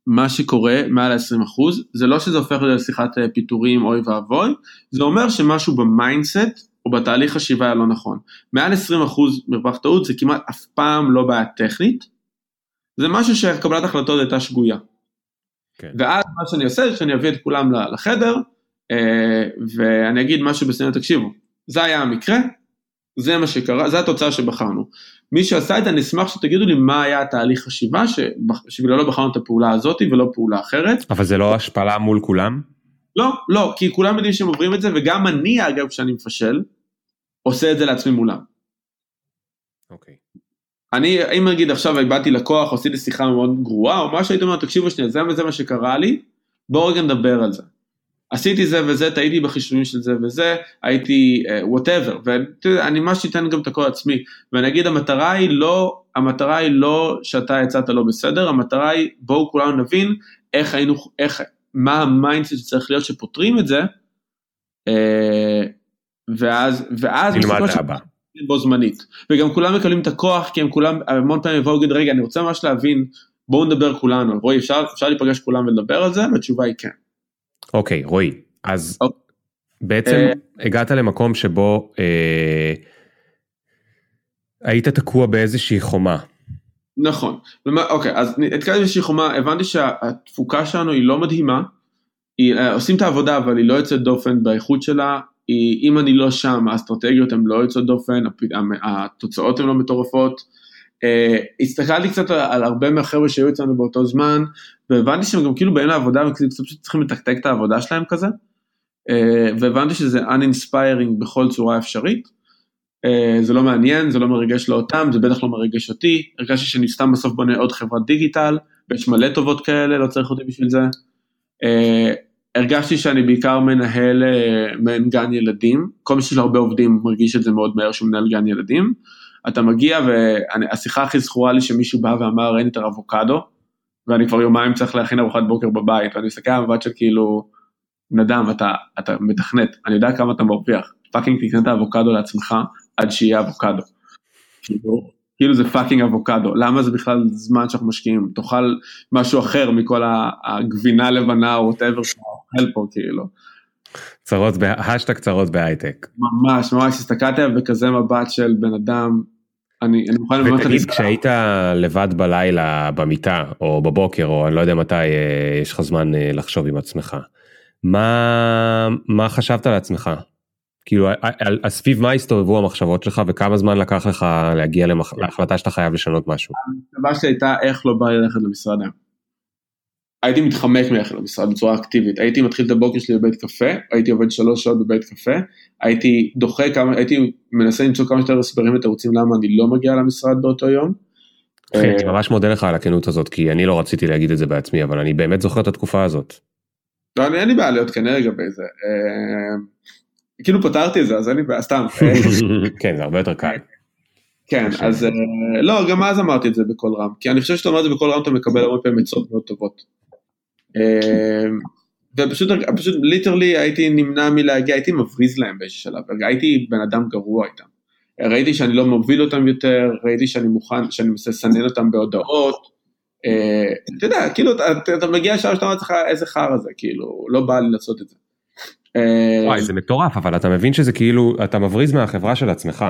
מה שקורה מעל ה-20% זה לא שזה הופך לשיחת אה, פיטורים אוי ואבוי, זה אומר שמשהו ב mindset או בתהליך חשיבה היה לא נכון. מעל 20% מרווח טעות זה כמעט אף פעם לא בעיה טכנית, זה משהו שקבלת החלטות הייתה שגויה. כן. ואז מה שאני עושה זה שאני אביא את כולם לחדר אה, ואני אגיד משהו בסדר, תקשיבו, זה היה המקרה, זה מה שקרה, זה התוצאה שבחרנו. מי שעשה את זה, אני אשמח שתגידו לי מה היה התהליך חשיבה שבגללו בחרנו את הפעולה הזאת ולא פעולה אחרת. אבל זה לא השפלה מול כולם? לא, לא, כי כולם יודעים שהם עוברים את זה, וגם אני אגב כשאני מפשל, עושה את זה לעצמי מולם. אוקיי. אני, אם נגיד עכשיו איבדתי לקוח, עשיתי שיחה מאוד גרועה, או משהו, הייתי אומר, תקשיבו שנייה, זה וזה מה שקרה לי, בואו רגע נדבר על זה. עשיתי זה וזה, טעיתי בחישובים של זה וזה, הייתי whatever, uh, ואני ממש אתן גם את הכל עצמי, ואני אגיד המטרה היא לא, המטרה היא לא שאתה יצאת לא בסדר, המטרה היא בואו כולנו נבין איך היינו, איך, מה ה mindset שצריך להיות שפותרים את זה, uh, ואז, ואז, נלמד להבא. בו זמנית, וגם כולם מקבלים את הכוח, כי הם כולם, המון פעמים יבואו להגיד, רגע, אני רוצה ממש להבין, בואו נדבר כולנו, רועי, אפשר, אפשר להיפגש כולם ולדבר על זה? והתשובה היא כן. אוקיי, רועי, אז אוקיי. בעצם אה, הגעת למקום שבו אה, היית תקוע באיזושהי חומה. נכון, אוקיי, אז התקעתי באיזושהי חומה, הבנתי שהתפוקה שלנו היא לא מדהימה, היא, אה, עושים את העבודה אבל היא לא יוצאת דופן באיכות שלה, היא, אם אני לא שם האסטרטגיות הן לא יוצאות דופן, התוצאות הן לא מטורפות, הסתכלתי קצת על, הרבה מהחבר'ה שהיו אצלנו באותו זמן, והבנתי שהם גם כאילו באים לעבודה וקצת פשוט צריכים לתקתק את העבודה שלהם כזה, אה, והבנתי שזה uninspiring בכל צורה אפשרית. אה, זה לא מעניין, זה לא מרגש לא אותם, זה בטח לא מרגש אותי, הרגשתי שאני סתם בסוף בונה עוד חברת דיגיטל, ויש מלא טובות כאלה, לא צריך אותי בשביל זה. אה, הרגשתי שאני בעיקר מנהל מעין גן ילדים, כל מי שיש לו הרבה עובדים מרגיש את זה מאוד מהר שהוא מנהל גן ילדים. אתה מגיע והשיחה הכי זכורה לי שמישהו בא ואמר אין יותר אבוקדו, ואני כבר יומיים צריך להכין ארוחת בוקר בבית, ואני מסתכל על המבט של כאילו, בן אדם, אתה, אתה מתכנת, אני יודע כמה אתה מרוויח, fucking תקנה את האבוקדו לעצמך עד שיהיה אבוקדו. כאילו, כאילו זה fucking אבוקדו, למה זה בכלל זמן שאנחנו משקיעים, תאכל משהו אחר מכל הגבינה לבנה או whatever שאתה אוכל פה כאילו. צרות, האשטג צרות בהייטק. ממש, ממש, הסתכלתי עליו בכזה מבט של בן אדם, אני, אני מוכן לבנות את ותגיד, כשהיית לבד בלילה במיטה, או בבוקר, או אני לא יודע מתי אה, יש לך זמן אה, לחשוב עם עצמך, מה, מה חשבת לעצמך? כאילו, סביב מה הסתובבו המחשבות שלך וכמה זמן לקח לך להגיע למח... להחלטה שאתה חייב לשנות משהו? המחשבה שלי הייתה איך לא בא לי ללכת למשרד היום. הייתי מתחמק מלכת למשרד בצורה אקטיבית, הייתי מתחיל את הבוקר שלי בבית קפה, הייתי עובד שלוש שעות בבית קפה, הייתי דוחה כמה, הייתי מנסה למצוא כמה שיותר הסברים ותירוצים למה אני לא מגיע למשרד באותו יום. אחי, אני ממש מודה לך על הכנות הזאת, כי אני לא רציתי להגיד את זה בעצמי, אבל אני באמת זוכר את התקופה הזאת. לא, אני אין לי בעיה להיות כן לגבי זה. אה, כאילו פתרתי את זה, אז אין לי בעיה, סתם. [laughs] כן, זה הרבה יותר קל. כן, אז אה, לא, גם אז אמרתי את זה בקול רם, כי אני חושב שאתה אומר את זה בקול רם, אתה מקבל הרבה פעמים עצות מאוד טובות. אה, ופשוט, פשוט literally הייתי נמנע מלהגיע, הייתי מבריז להם באיזשהו שלב, הייתי בן אדם גרוע איתם. ראיתי שאני לא מוביל אותם יותר, ראיתי שאני מוכן, שאני מנסה לסנן אותם בהודעות. אה, אתה יודע, כאילו, אתה מגיע לשם שאתה אומר לך איזה חרא זה, כאילו, לא בא לי לעשות את זה. וואי, זה מטורף, אבל אתה מבין שזה כאילו, אתה מבריז מהחברה של עצמך.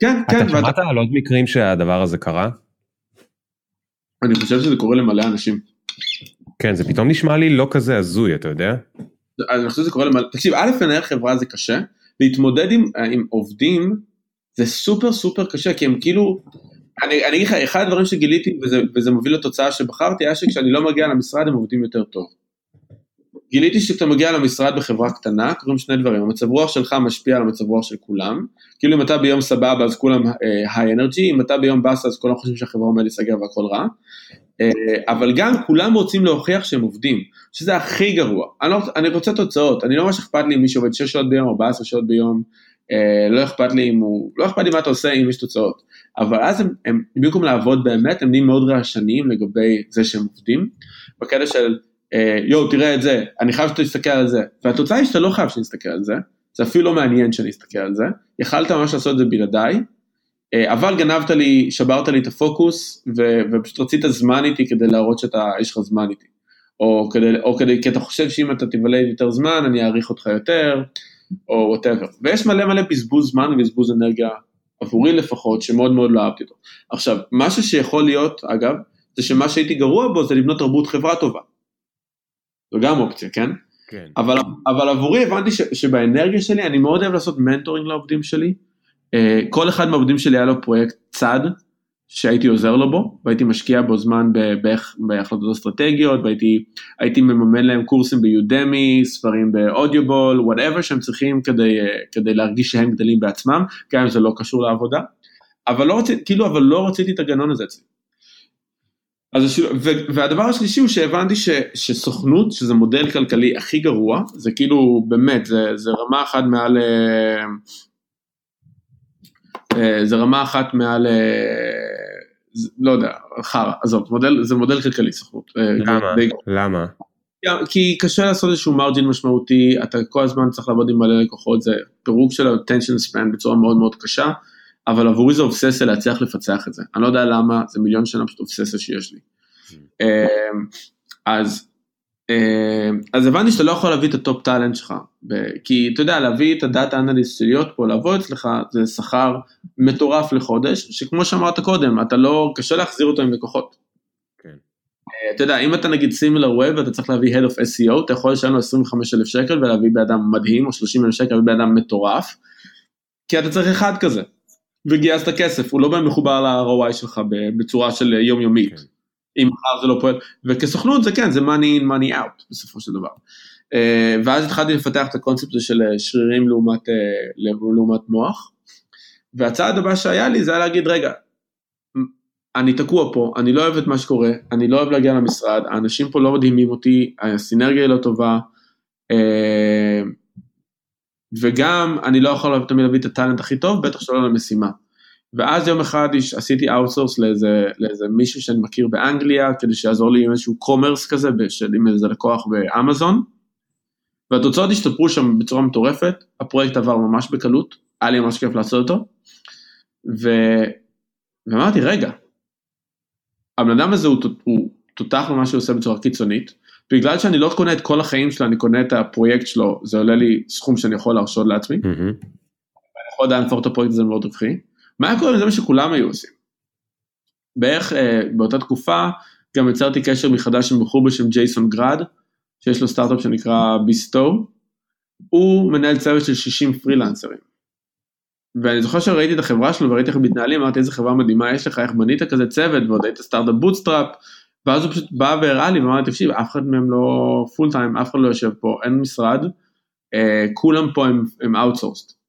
כן, כן. אתה שמעת על עוד מקרים שהדבר הזה קרה? אני חושב שזה קורה למלא אנשים. כן, זה פתאום נשמע לי לא כזה הזוי, אתה יודע? אני חושב שזה קורה למלא, תקשיב, א', לנהל חברה זה קשה, להתמודד עם, עם עובדים זה סופר סופר קשה, כי הם כאילו, אני, אני אגיד לך, אחד הדברים שגיליתי, וזה, וזה מוביל לתוצאה שבחרתי, היה שכשאני לא מגיע למשרד הם עובדים יותר טוב. גיליתי שאתה מגיע למשרד בחברה קטנה, קורים שני דברים, המצב רוח שלך משפיע על המצב רוח של כולם, כאילו אם אתה ביום סבבה אז כולם היי uh, אנרג'י, אם אתה ביום באסה אז כולם חושבים שהחברה עומד להיסגר והכל רע, אבל גם כולם רוצים להוכיח שהם עובדים, שזה הכי גרוע, אני, לא, אני רוצה תוצאות, אני לא ממש אכפת לי אם מישהו עובד 6 שעות ביום, 14 שעות ביום, uh, לא אכפת לי אם הוא, לא אכפת לי מה אתה עושה אם יש תוצאות, אבל אז הם, הם במקום לעבוד באמת, הם נהיים מאוד רעשניים לגבי זה שהם עובדים, בקטע של אה, יואו תראה את זה, אני חייב שאתה תסתכל על זה, והתוצאה היא שאתה לא חייב שאני אסתכל על זה, זה אפילו לא מעניין שאני אסתכל על זה, יכלת ממש לעשות את זה בלעדיי, אה, אבל גנבת לי, שברת לי את הפוקוס, ו, ופשוט רצית זמן איתי כדי להראות שיש לך זמן איתי. או כדי, או כדי, כי אתה חושב שאם אתה תבלה יותר זמן, אני אעריך אותך יותר, או whatever. ויש מלא מלא בזבוז זמן ובזבוז אנרגיה, עבורי לפחות, שמאוד מאוד לא אהבתי אותו. עכשיו, משהו שיכול להיות, אגב, זה שמה שהייתי גרוע בו זה לבנות תרבות חברה טובה. זו גם אופציה, כן? כן. אבל, אבל עבורי הבנתי ש, שבאנרגיה שלי אני מאוד אוהב לעשות mentoring לעובדים שלי. Uh, כל אחד מהעובדים שלי היה לו פרויקט צד שהייתי עוזר לו בו והייתי משקיע בו זמן בהחלטות אסטרטגיות והייתי מממן להם קורסים ב Udemy, ספרים ב Audible, whatever שהם צריכים כדי, uh, כדי להרגיש שהם גדלים בעצמם, גם אם זה לא קשור לעבודה. אבל לא רציתי, כאילו, אבל לא רציתי את הגנון הזה אצלי. אז והדבר השלישי הוא שהבנתי ש, שסוכנות, שזה מודל כלכלי הכי גרוע, זה כאילו באמת, זה, זה רמה אחת מעל, אה, אה, זה רמה אחת מעל, אה, לא יודע, חרא, עזוב, מודל, זה מודל כלכלי סוכנות. למה? די... למה? כי קשה לעשות איזשהו margin משמעותי, אתה כל הזמן צריך לעבוד עם מלא לקוחות, זה פירוק של ה-attention span בצורה מאוד מאוד קשה. אבל עבורי זה אובססיה להצליח לפצח את זה. אני לא יודע למה, זה מיליון שנה פשוט אובססיה שיש לי. Mm. אז, אז הבנתי שאתה לא יכול להביא את ה top talent שלך, כי אתה יודע, להביא את ה data analyst להיות פה, לעבוד אצלך, זה שכר מטורף לחודש, שכמו שאמרת קודם, אתה לא, קשה להחזיר אותו עם לקוחות. כן. אה, אתה יודע, אם אתה נגיד סימילר ווב ואתה צריך להביא Head of SEO, אתה יכול לשלם לו 25 אלף שקל ולהביא באדם מדהים, או 30 אלף שקל ולהביא באדם מטורף, כי אתה צריך אחד כזה. וגייסת כסף, הוא לא באמת מחובר ל-ROI שלך בצורה של יומיומית. כן. אם מחר זה לא פועל, וכסוכנות זה כן, זה money in money out בסופו של דבר. אה, ואז התחלתי לפתח את הקונספט הזה של אה, שרירים לעומת, אה, לעומת מוח, והצעד הבא שהיה לי זה היה להגיד רגע, אני תקוע פה, אני לא אוהב את מה שקורה, אני לא אוהב להגיע למשרד, האנשים פה לא מדהימים אותי, הסינרגיה היא לא טובה, וגם אני לא יכול תמיד להביא את ה talent הכי טוב, בטח שלא למשימה. ואז יום אחד עשיתי outsource לאיזה, לאיזה מישהו שאני מכיר באנגליה, כדי שיעזור לי עם איזשהו commerce כזה, עם איזה לקוח באמזון, והתוצאות השתפרו שם בצורה מטורפת, הפרויקט עבר ממש בקלות, היה לי ממש כיף לעשות אותו, ו... ואמרתי, רגע, הבן אדם הזה הוא, הוא תותח במה שהוא עושה בצורה קיצונית, בגלל שאני לא קונה את כל החיים שלו, אני קונה את הפרויקט שלו, זה עולה לי סכום שאני יכול להרשות לעצמי, mm-hmm. אני יכול עדיין להפוך את הפרויקט הזה מאוד רווחי, מה היה קורה אם זה מה שכולם היו עושים? בערך אה, באותה תקופה גם יצרתי קשר מחדש עם בחור בשם ג'ייסון גראד, שיש לו סטארט-אפ שנקרא ביסטו, הוא מנהל צוות של 60 פרילנסרים. ואני זוכר שראיתי את החברה שלו וראיתי איך הם מתנהלים, אמרתי איזה חברה מדהימה יש לך, איך בנית כזה צוות ועוד היית סטארט-אפ bootstrap, ואז הוא פשוט בא והראה לי ואמר לי תקשיב אף אחד מהם לא full time, אף אחד לא יושב פה, אין משרד, אה, כולם פה הם, outsourced.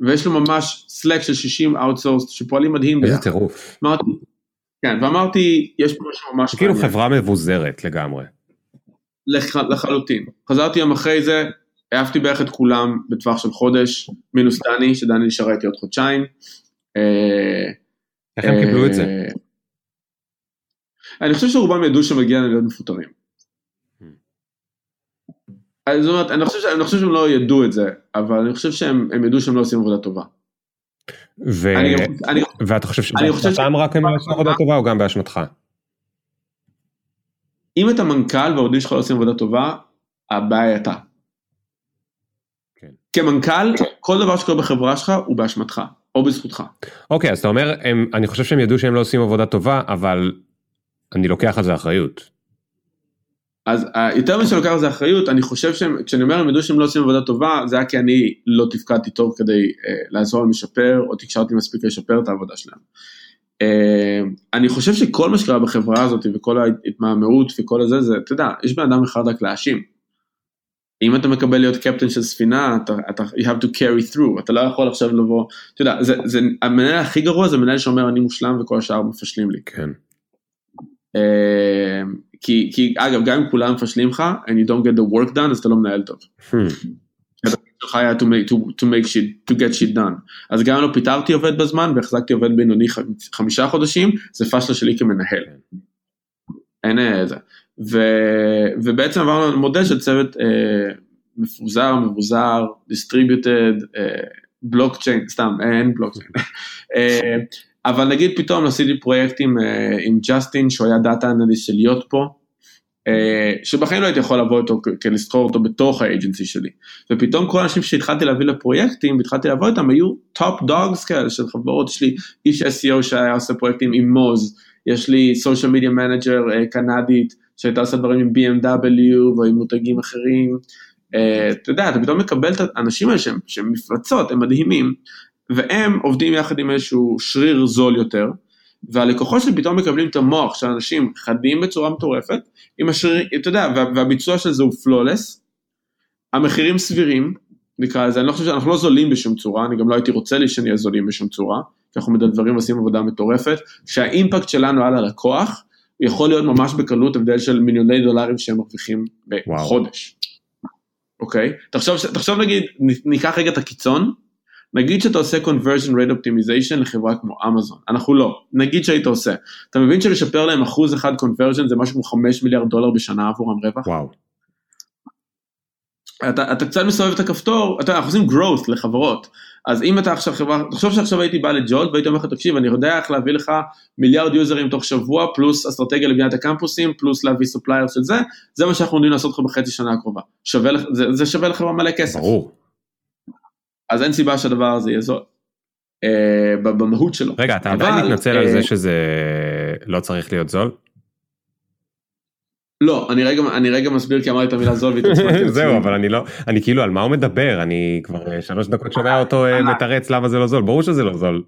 ויש לו ממש Slack של 60 outsourced שפועלים מדהים. איזה טירוף. כן, ואמרתי יש פה משהו ממש... כאילו חברה מבוזרת לגמרי. לח, לחלוטין. חזרתי יום אחרי זה, העפתי בערך את כולם בטווח של חודש, מינוס דני, שדני נשארה איתי עוד חודשיים. אה, איך הם קיבלו את זה? אה, אני חושב שרובם ידעו שמגיע להם להיות מפוטרים. זאת אומרת, אני חושב, אני חושב שהם לא ידעו את זה, אבל אני חושב שהם ידעו שהם לא עושים עבודה טובה. ו... אני, אני, ואתה חושב שבאשמתם רק הם עושים עבודה טובה או גם באשמתך? אם אתה מנכ"ל והעובדים שלך לא עושים עבודה טובה, הבעיה היא אתה. כן. כמנכ"ל, כל דבר שקורה בחברה שלך הוא באשמתך, או בזכותך. אוקיי, אז אתה אומר, הם, אני חושב שהם ידעו שהם לא עושים עבודה טובה, אבל אני לוקח על זה אחריות. אז אה, יותר משאני לוקח על זה אחריות, אני חושב שהם, כשאני אומר הם ידעו שהם לא עושים עבודה טובה, זה היה כי אני לא תפקדתי טוב כדי אה, לעזור להם לשפר, או תקשרתי מספיק לשפר את העבודה שלהם. אה, אני חושב שכל מה שקרה בחברה הזאת וכל ההתמהמהות וכל הזה, זה, אתה יודע, יש בן אדם אחד רק להאשים. אם אתה מקבל להיות קפטן של ספינה, אתה, אתה, you have to carry through, אתה לא יכול עכשיו לבוא, אתה יודע, זה, זה, המנהל הכי גרוע זה מנהל שאומר אני מושלם וכל השאר מפשלים לי. כן. כי, כי אגב, גם אם כולם מפשלים לך, and you don't get the work done, אז אתה לא מנהל טוב. Hmm. שלך היה to make, to, to make shit, to get shit done. אז גם לא פיטרתי עובד בזמן והחזקתי עובד בינוני חמישה חודשים, זה פשלה שלי כמנהל. אין איזה. אה, ו, ובעצם עברנו למודל של צוות אה, מפוזר, מבוזר, distributed, אה, בלוקצ'יין, סתם, אין בלוקצ'יין. [laughs] אה, אבל נגיד פתאום עשיתי פרויקטים אה, עם ג'סטין, שהוא היה data analyst של להיות פה. אה, שבחיים לא הייתי יכול לבוא איתו, לשכור אותו בתוך ה agency שלי. ופתאום כל האנשים שהתחלתי להביא לפרויקטים, והתחלתי לעבוד איתם, היו top dogs כאלה של חברות, יש לי איש SEO שהיה עושה פרויקטים עם Moz, יש לי social media manager קנדית, שהייתה עושה דברים עם BMW ועם מותגים אחרים. Uh, אתה יודע, אתה פתאום מקבל את האנשים האלה שהם מפלצות, הם מדהימים, והם עובדים יחד עם איזשהו שריר זול יותר, והלקוחות שלי פתאום מקבלים את המוח של אנשים חדים בצורה מטורפת, עם השריר, אתה יודע, וה, והביצוע של זה הוא פלולס, המחירים סבירים, נקרא לזה, אני לא חושב שאנחנו לא זולים בשום צורה, אני גם לא הייתי רוצה לי שנהיה זולים בשום צורה, כי אנחנו מדברים ועושים עבודה מטורפת, שהאימפקט שלנו על הלקוח, יכול להיות ממש בקלות הבדל של מיליוני דולרים שהם מרוויחים בחודש. אוקיי? תחשוב, תחשוב נגיד, ניקח רגע את הקיצון, נגיד שאתה עושה conversion rate optimization לחברה כמו אמזון, אנחנו לא, נגיד שהיית עושה, אתה מבין שלשפר להם אחוז אחד conversion זה משהו כמו 5 מיליארד דולר בשנה עבורם רווח? וואו. אתה, אתה קצת מסובב את הכפתור, אתה, אנחנו עושים growth לחברות, אז אם אתה עכשיו חברה, תחשוב שעכשיו הייתי בא ל Jolt והייתי אומר לך, תקשיב, אני יודע איך להביא לך מיליארד יוזרים תוך שבוע, פלוס אסטרטגיה לבניית הקמפוסים, פלוס להביא supplier של זה, זה מה שאנחנו יודעים לעשות לך בחצי שנה הקרובה. שווה, זה, זה שווה לחברה מלא כסף. ברור. אז אין סיבה שהדבר הזה יהיה זול. אה, במהות שלו. רגע, אתה עדיין מתנצל על זה אה, שזה לא צריך להיות זול? לא, אני רגע, אני רגע מסביר כי אמרתי את המילה זול והתעצמתי. [laughs] זהו, אבל אני לא, אני כאילו על מה הוא מדבר, אני כבר אה, שלוש דקות שומע אותו מתרץ למה זה לא זול, ברור שזה לא זול.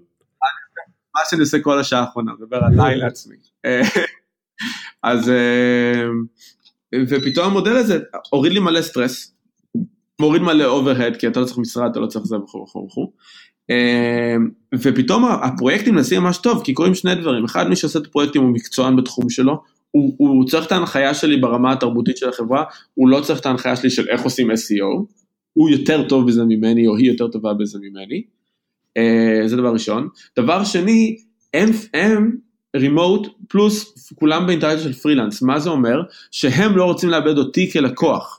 מה שאני עושה כל השעה האחרונה, מדבר עליי [laughs] לעצמי. אה, [laughs] אז, אה, ופתאום המודל הזה הוריד לי מלא סטרס, מוריד מלא overhead, כי אתה לא צריך משרד, אתה לא צריך זה וכו' וכו' וכו'. ופתאום הפרויקטים נעשים ממש טוב, כי קורים שני דברים, אחד מי שעושה את הפרויקטים הוא מקצוען בתחום שלו, הוא, הוא צריך את ההנחיה שלי ברמה התרבותית של החברה, הוא לא צריך את ההנחיה שלי של איך עושים SEO, הוא יותר טוב בזה ממני, או היא יותר טובה בזה ממני, uh, זה דבר ראשון. דבר שני, הם remote פלוס כולם באינטרס של פרילנס, מה זה אומר? שהם לא רוצים לאבד אותי כלקוח.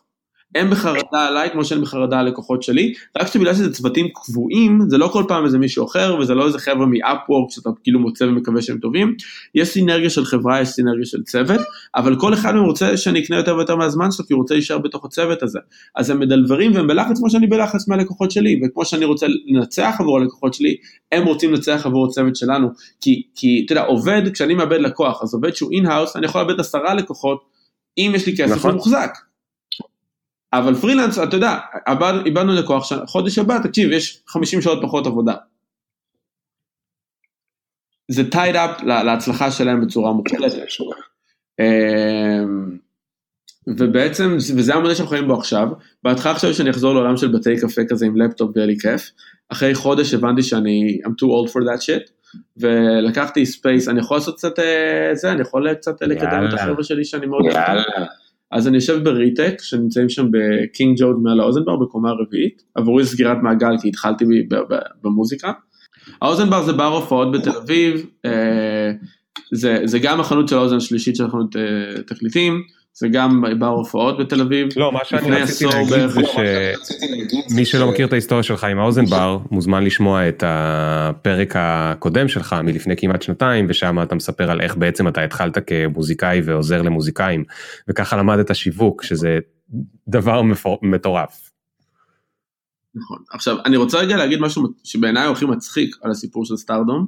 הם בחרדה עליי כמו שאני בחרדה על לקוחות שלי, רק שבגלל שזה צוותים קבועים, זה לא כל פעם איזה מישהו אחר, וזה לא איזה חבר'ה מ-upwork שאתה כאילו מוצא ומקווה שהם טובים, יש סינרגיה של חברה, יש סינרגיה של צוות, אבל כל אחד מהם רוצה שאני אקנה יותר ויותר מהזמן שלו, כי הוא רוצה להישאר בתוך הצוות הזה. אז הם מדלברים והם בלחץ כמו שאני בלחץ מהלקוחות שלי, וכמו שאני רוצה לנצח עבור הלקוחות שלי, הם רוצים לנצח עבור הצוות שלנו, כי, כי אתה יודע, עובד, כשאני מאבד לקוח, אז עובד שהוא in-house, אני יכול לאבד עשרה לקוחות, אם יש לי כסף, נכון. מוחזק. אבל פרילנס, אתה יודע, איבדנו לקוח, חודש הבא, תקשיב, יש 50 שעות פחות עבודה. זה tied up להצלחה שלהם בצורה מוחלטת. אמ, ובעצם, וזה המודל שאנחנו חיים בו עכשיו, בהתחלה חשבתי שאני אחזור לעולם של בתי קפה כזה עם לפטופ ויהיה לי כיף, אחרי חודש הבנתי שאני, I'm too old for that shit, ולקחתי space, אני יכול לעשות קצת, אה, זה, אני יכול קצת לקדם את החבר'ה שלי שאני מאוד... יאללה. אז אני יושב בריטק, שנמצאים שם בקינג ג'ורג' מעל האוזנבר בקומה רביעית, עבורי סגירת מעגל כי התחלתי במוזיקה. האוזנבר זה בר הופעות בתל אביב, אה, זה, זה גם החנות של האוזן השלישית של החנות תקליטים, זה גם בר הופעות בתל אביב. לא, מה שאני רציתי להגיד זה שמי שלא מכיר את ההיסטוריה שלך עם האוזן בר, מוזמן לשמוע את הפרק הקודם שלך מלפני כמעט שנתיים, ושם אתה מספר על איך בעצם אתה התחלת כמוזיקאי ועוזר למוזיקאים, וככה למדת שיווק, שזה דבר מטורף. נכון. עכשיו, אני רוצה רגע להגיד משהו שבעיניי הוא הכי מצחיק על הסיפור של סטארדום,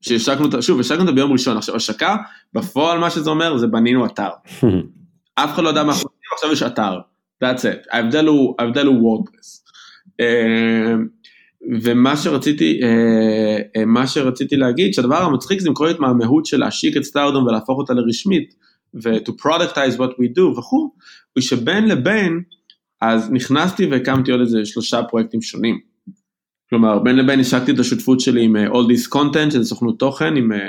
שהשקנו שוב, השקנו אותה ביום ראשון, עכשיו השקה, בפועל מה שזה אומר זה בנינו אתר. [laughs] אף אחד לא יודע מה אנחנו עושים, עכשיו יש אתר, that's it, ההבדל הוא, ההבדל הוא וורדפרס. אה, ומה שרציתי, אה, אה, מה שרציתי להגיד, שהדבר המצחיק זה למכור את מהמהות של להשיק את סטארדום ולהפוך אותה לרשמית, ו-to productize what we do וכו', הוא שבין לבין, אז נכנסתי והקמתי עוד איזה שלושה פרויקטים שונים. כלומר, בין לבין השקתי את השותפות שלי עם All This Content, שזה סוכנות תוכן, עם אה,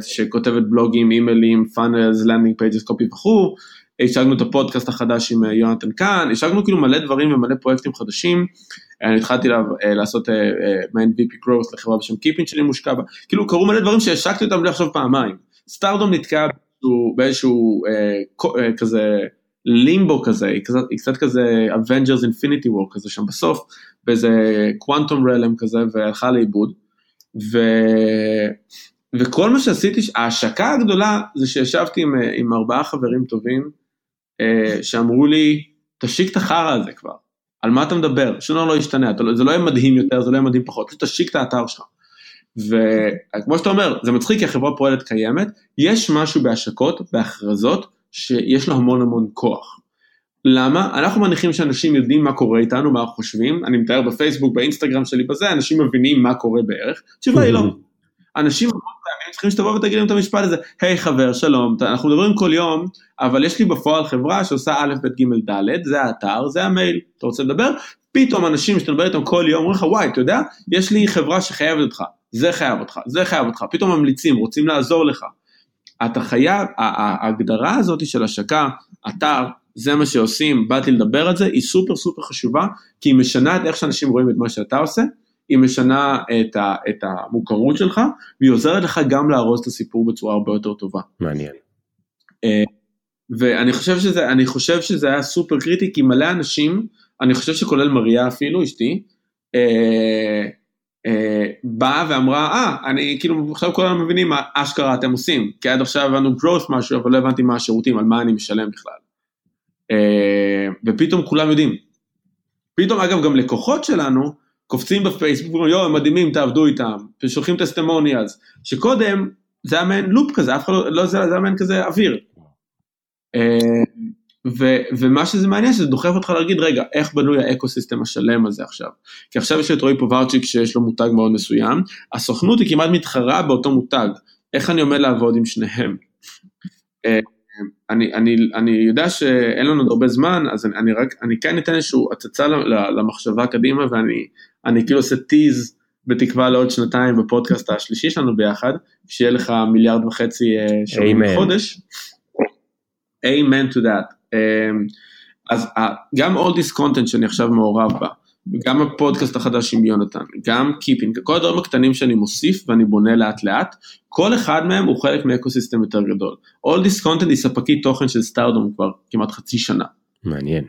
שכותבת בלוגים, אימיילים, funnels, landing pages, copy וכו', השגנו את הפודקאסט החדש עם אה, יונתן קאן, השגנו כאילו מלא דברים ומלא פרויקטים חדשים, אני התחלתי לה, אה, לעשות מעין VP growth לחברה בשם קיפין שלי מושקע בה, כאילו קרו מלא דברים שהשקתי אותם בלי לחשוב פעמיים, סטארדום נתקע באיזשהו, באיזשהו אה, כזה לימבו כזה, היא קצת, היא קצת כזה Avengers Infinity War כזה שם בסוף, באיזה quantum realm כזה והלכה לאיבוד, ו... וכל מה שעשיתי, ההשקה הגדולה זה שישבתי עם, עם ארבעה חברים טובים, אה, שאמרו לי, תשיק את החרא הזה כבר, על מה אתה מדבר? שום דבר לא ישתנה, לא, זה לא יהיה מדהים יותר, זה לא יהיה מדהים פחות, פשוט תשיק את האתר שלך. וכמו שאתה אומר, זה מצחיק כי החברה פועלת קיימת, יש משהו בהשקות, בהכרזות, שיש לו המון המון כוח. למה? אנחנו מניחים שאנשים יודעים מה קורה איתנו, מה אנחנו חושבים, אני מתאר בפייסבוק, באינסטגרם שלי בזה, אנשים מבינים מה קורה בערך, התשובה היא לא. אנשים צריכים שתבוא ותגיד להם את המשפט הזה, היי חבר, שלום, אנחנו מדברים כל יום, אבל יש לי בפועל חברה שעושה א', ב', ג', ד', זה האתר, זה המייל, אתה רוצה לדבר? פתאום אנשים שאתה מדבר איתם כל יום אומרים לך, וואי, אתה יודע, יש לי חברה שחייבת אותך, זה חייב אותך, זה חייב אותך, פתאום ממליצים, רוצים לעזור לך. אתה חייב, ההגדרה הזאת של השקה, אתר, זה מה שעושים, באתי לדבר על זה, היא סופר סופר חשובה, כי היא משנה את איך שאנשים רואים את מה שאתה עושה, היא משנה את, ה, את המוכרות שלך, והיא עוזרת לך גם לארוז את הסיפור בצורה הרבה יותר טובה. מעניין. אה, ואני חושב שזה, אני חושב שזה היה סופר קריטי, כי מלא אנשים, אני חושב שכולל מריה אפילו, אשתי, אה, אה, באה ואמרה, אה, אני כאילו, עכשיו כולנו מבינים מה אשכרה אתם עושים, כי עד עכשיו הבנו growth משהו, אבל לא הבנתי מה השירותים, על מה אני משלם בכלל. ופתאום כולם יודעים. פתאום, אגב, גם לקוחות שלנו, קופצים בפייסבוק, אומרים, יואו, הם מדהימים, תעבדו איתם, ושולחים testimonials, שקודם זה היה מעין loop כזה, אף אחד לא, לא זה, זה היה מעין כזה אוויר. אה, ו, ומה שזה מעניין שזה דוחף אותך להגיד רגע איך בנוי ה ecosystem השלם הזה עכשיו. כי עכשיו יש את רועי פוברצ'יק שיש לו מותג מאוד מסוים, הסוכנות היא כמעט מתחרה באותו מותג, איך אני עומד לעבוד עם שניהם. אה, אני, אני, אני יודע שאין לנו עוד הרבה זמן, אז אני, אני רק, אני כן אתן איזושהי הצצה למחשבה קדימה ואני אני כאילו עושה tease בתקווה לעוד שנתיים בפודקאסט השלישי שלנו ביחד, שיהיה לך מיליארד וחצי אה, שעות בחודש. amen to that. אמ, אז גם all this content שאני עכשיו מעורב בה, גם הפודקאסט החדש עם יונתן, גם keeping, כל הדברים הקטנים שאני מוסיף ואני בונה לאט לאט, כל אחד מהם הוא חלק מאקוסיסטם יותר גדול. All this content היא ספקית תוכן של סטארדום כבר כמעט חצי שנה. מעניין.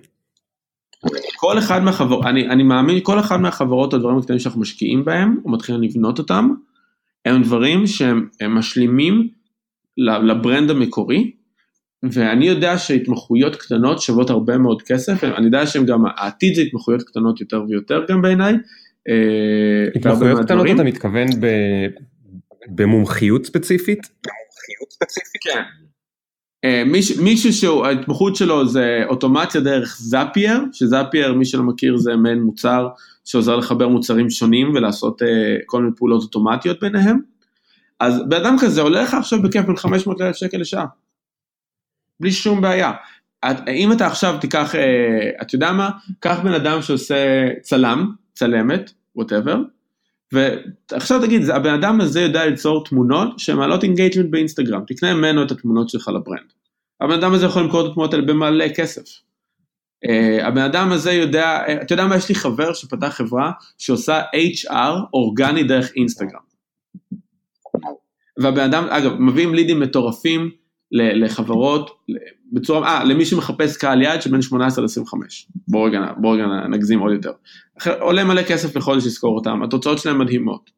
כל אחד מהחברות, אני, אני מאמין, כל אחד מהחברות, הדברים הקטנים שאנחנו משקיעים בהם, או מתחילים לבנות אותם, הם דברים שהם הם משלימים לברנד המקורי, ואני יודע שהתמחויות קטנות שוות הרבה מאוד כסף, אני יודע שהם גם, העתיד זה התמחויות קטנות יותר ויותר גם בעיניי. אה, התמחויות קטנות אתה מתכוון ב... במומחיות ספציפית? במומחיות ספציפית? כן. אה, מישהו שההתמחות שלו זה אוטומציה דרך זאפייר, שזאפייר מי שלא מכיר זה מעין מוצר שעוזר לחבר מוצרים שונים ולעשות אה, כל מיני פעולות אוטומטיות ביניהם. אז בן אדם כזה עולה לך עכשיו בכיף בין 500 אלף שקל לשעה. בלי שום בעיה. את, אם אתה עכשיו תיקח, אה, אתה יודע מה, קח בן אדם שעושה צלם, צלמת, whatever, ועכשיו תגיד, הבן אדם הזה יודע ליצור תמונות שמעלות engagement באינסטגרם, תקנה ממנו את התמונות שלך ל brand. הבן אדם הזה יכול למכור את התמונות האלה במלא כסף. Uh, הבן אדם הזה יודע, uh, אתה יודע מה, יש לי חבר שפתח חברה שעושה HR אורגני דרך אינסטגרם. והבן אדם, אגב, מביאים leads מטורפים, לחברות, בצורה, אה, למי שמחפש קהל יעד שבין 18 ל-25, בואו רגע, בוא רגע נגזים עוד יותר. עולה מלא כסף לחודש לשכור אותם, התוצאות שלהם מדהימות.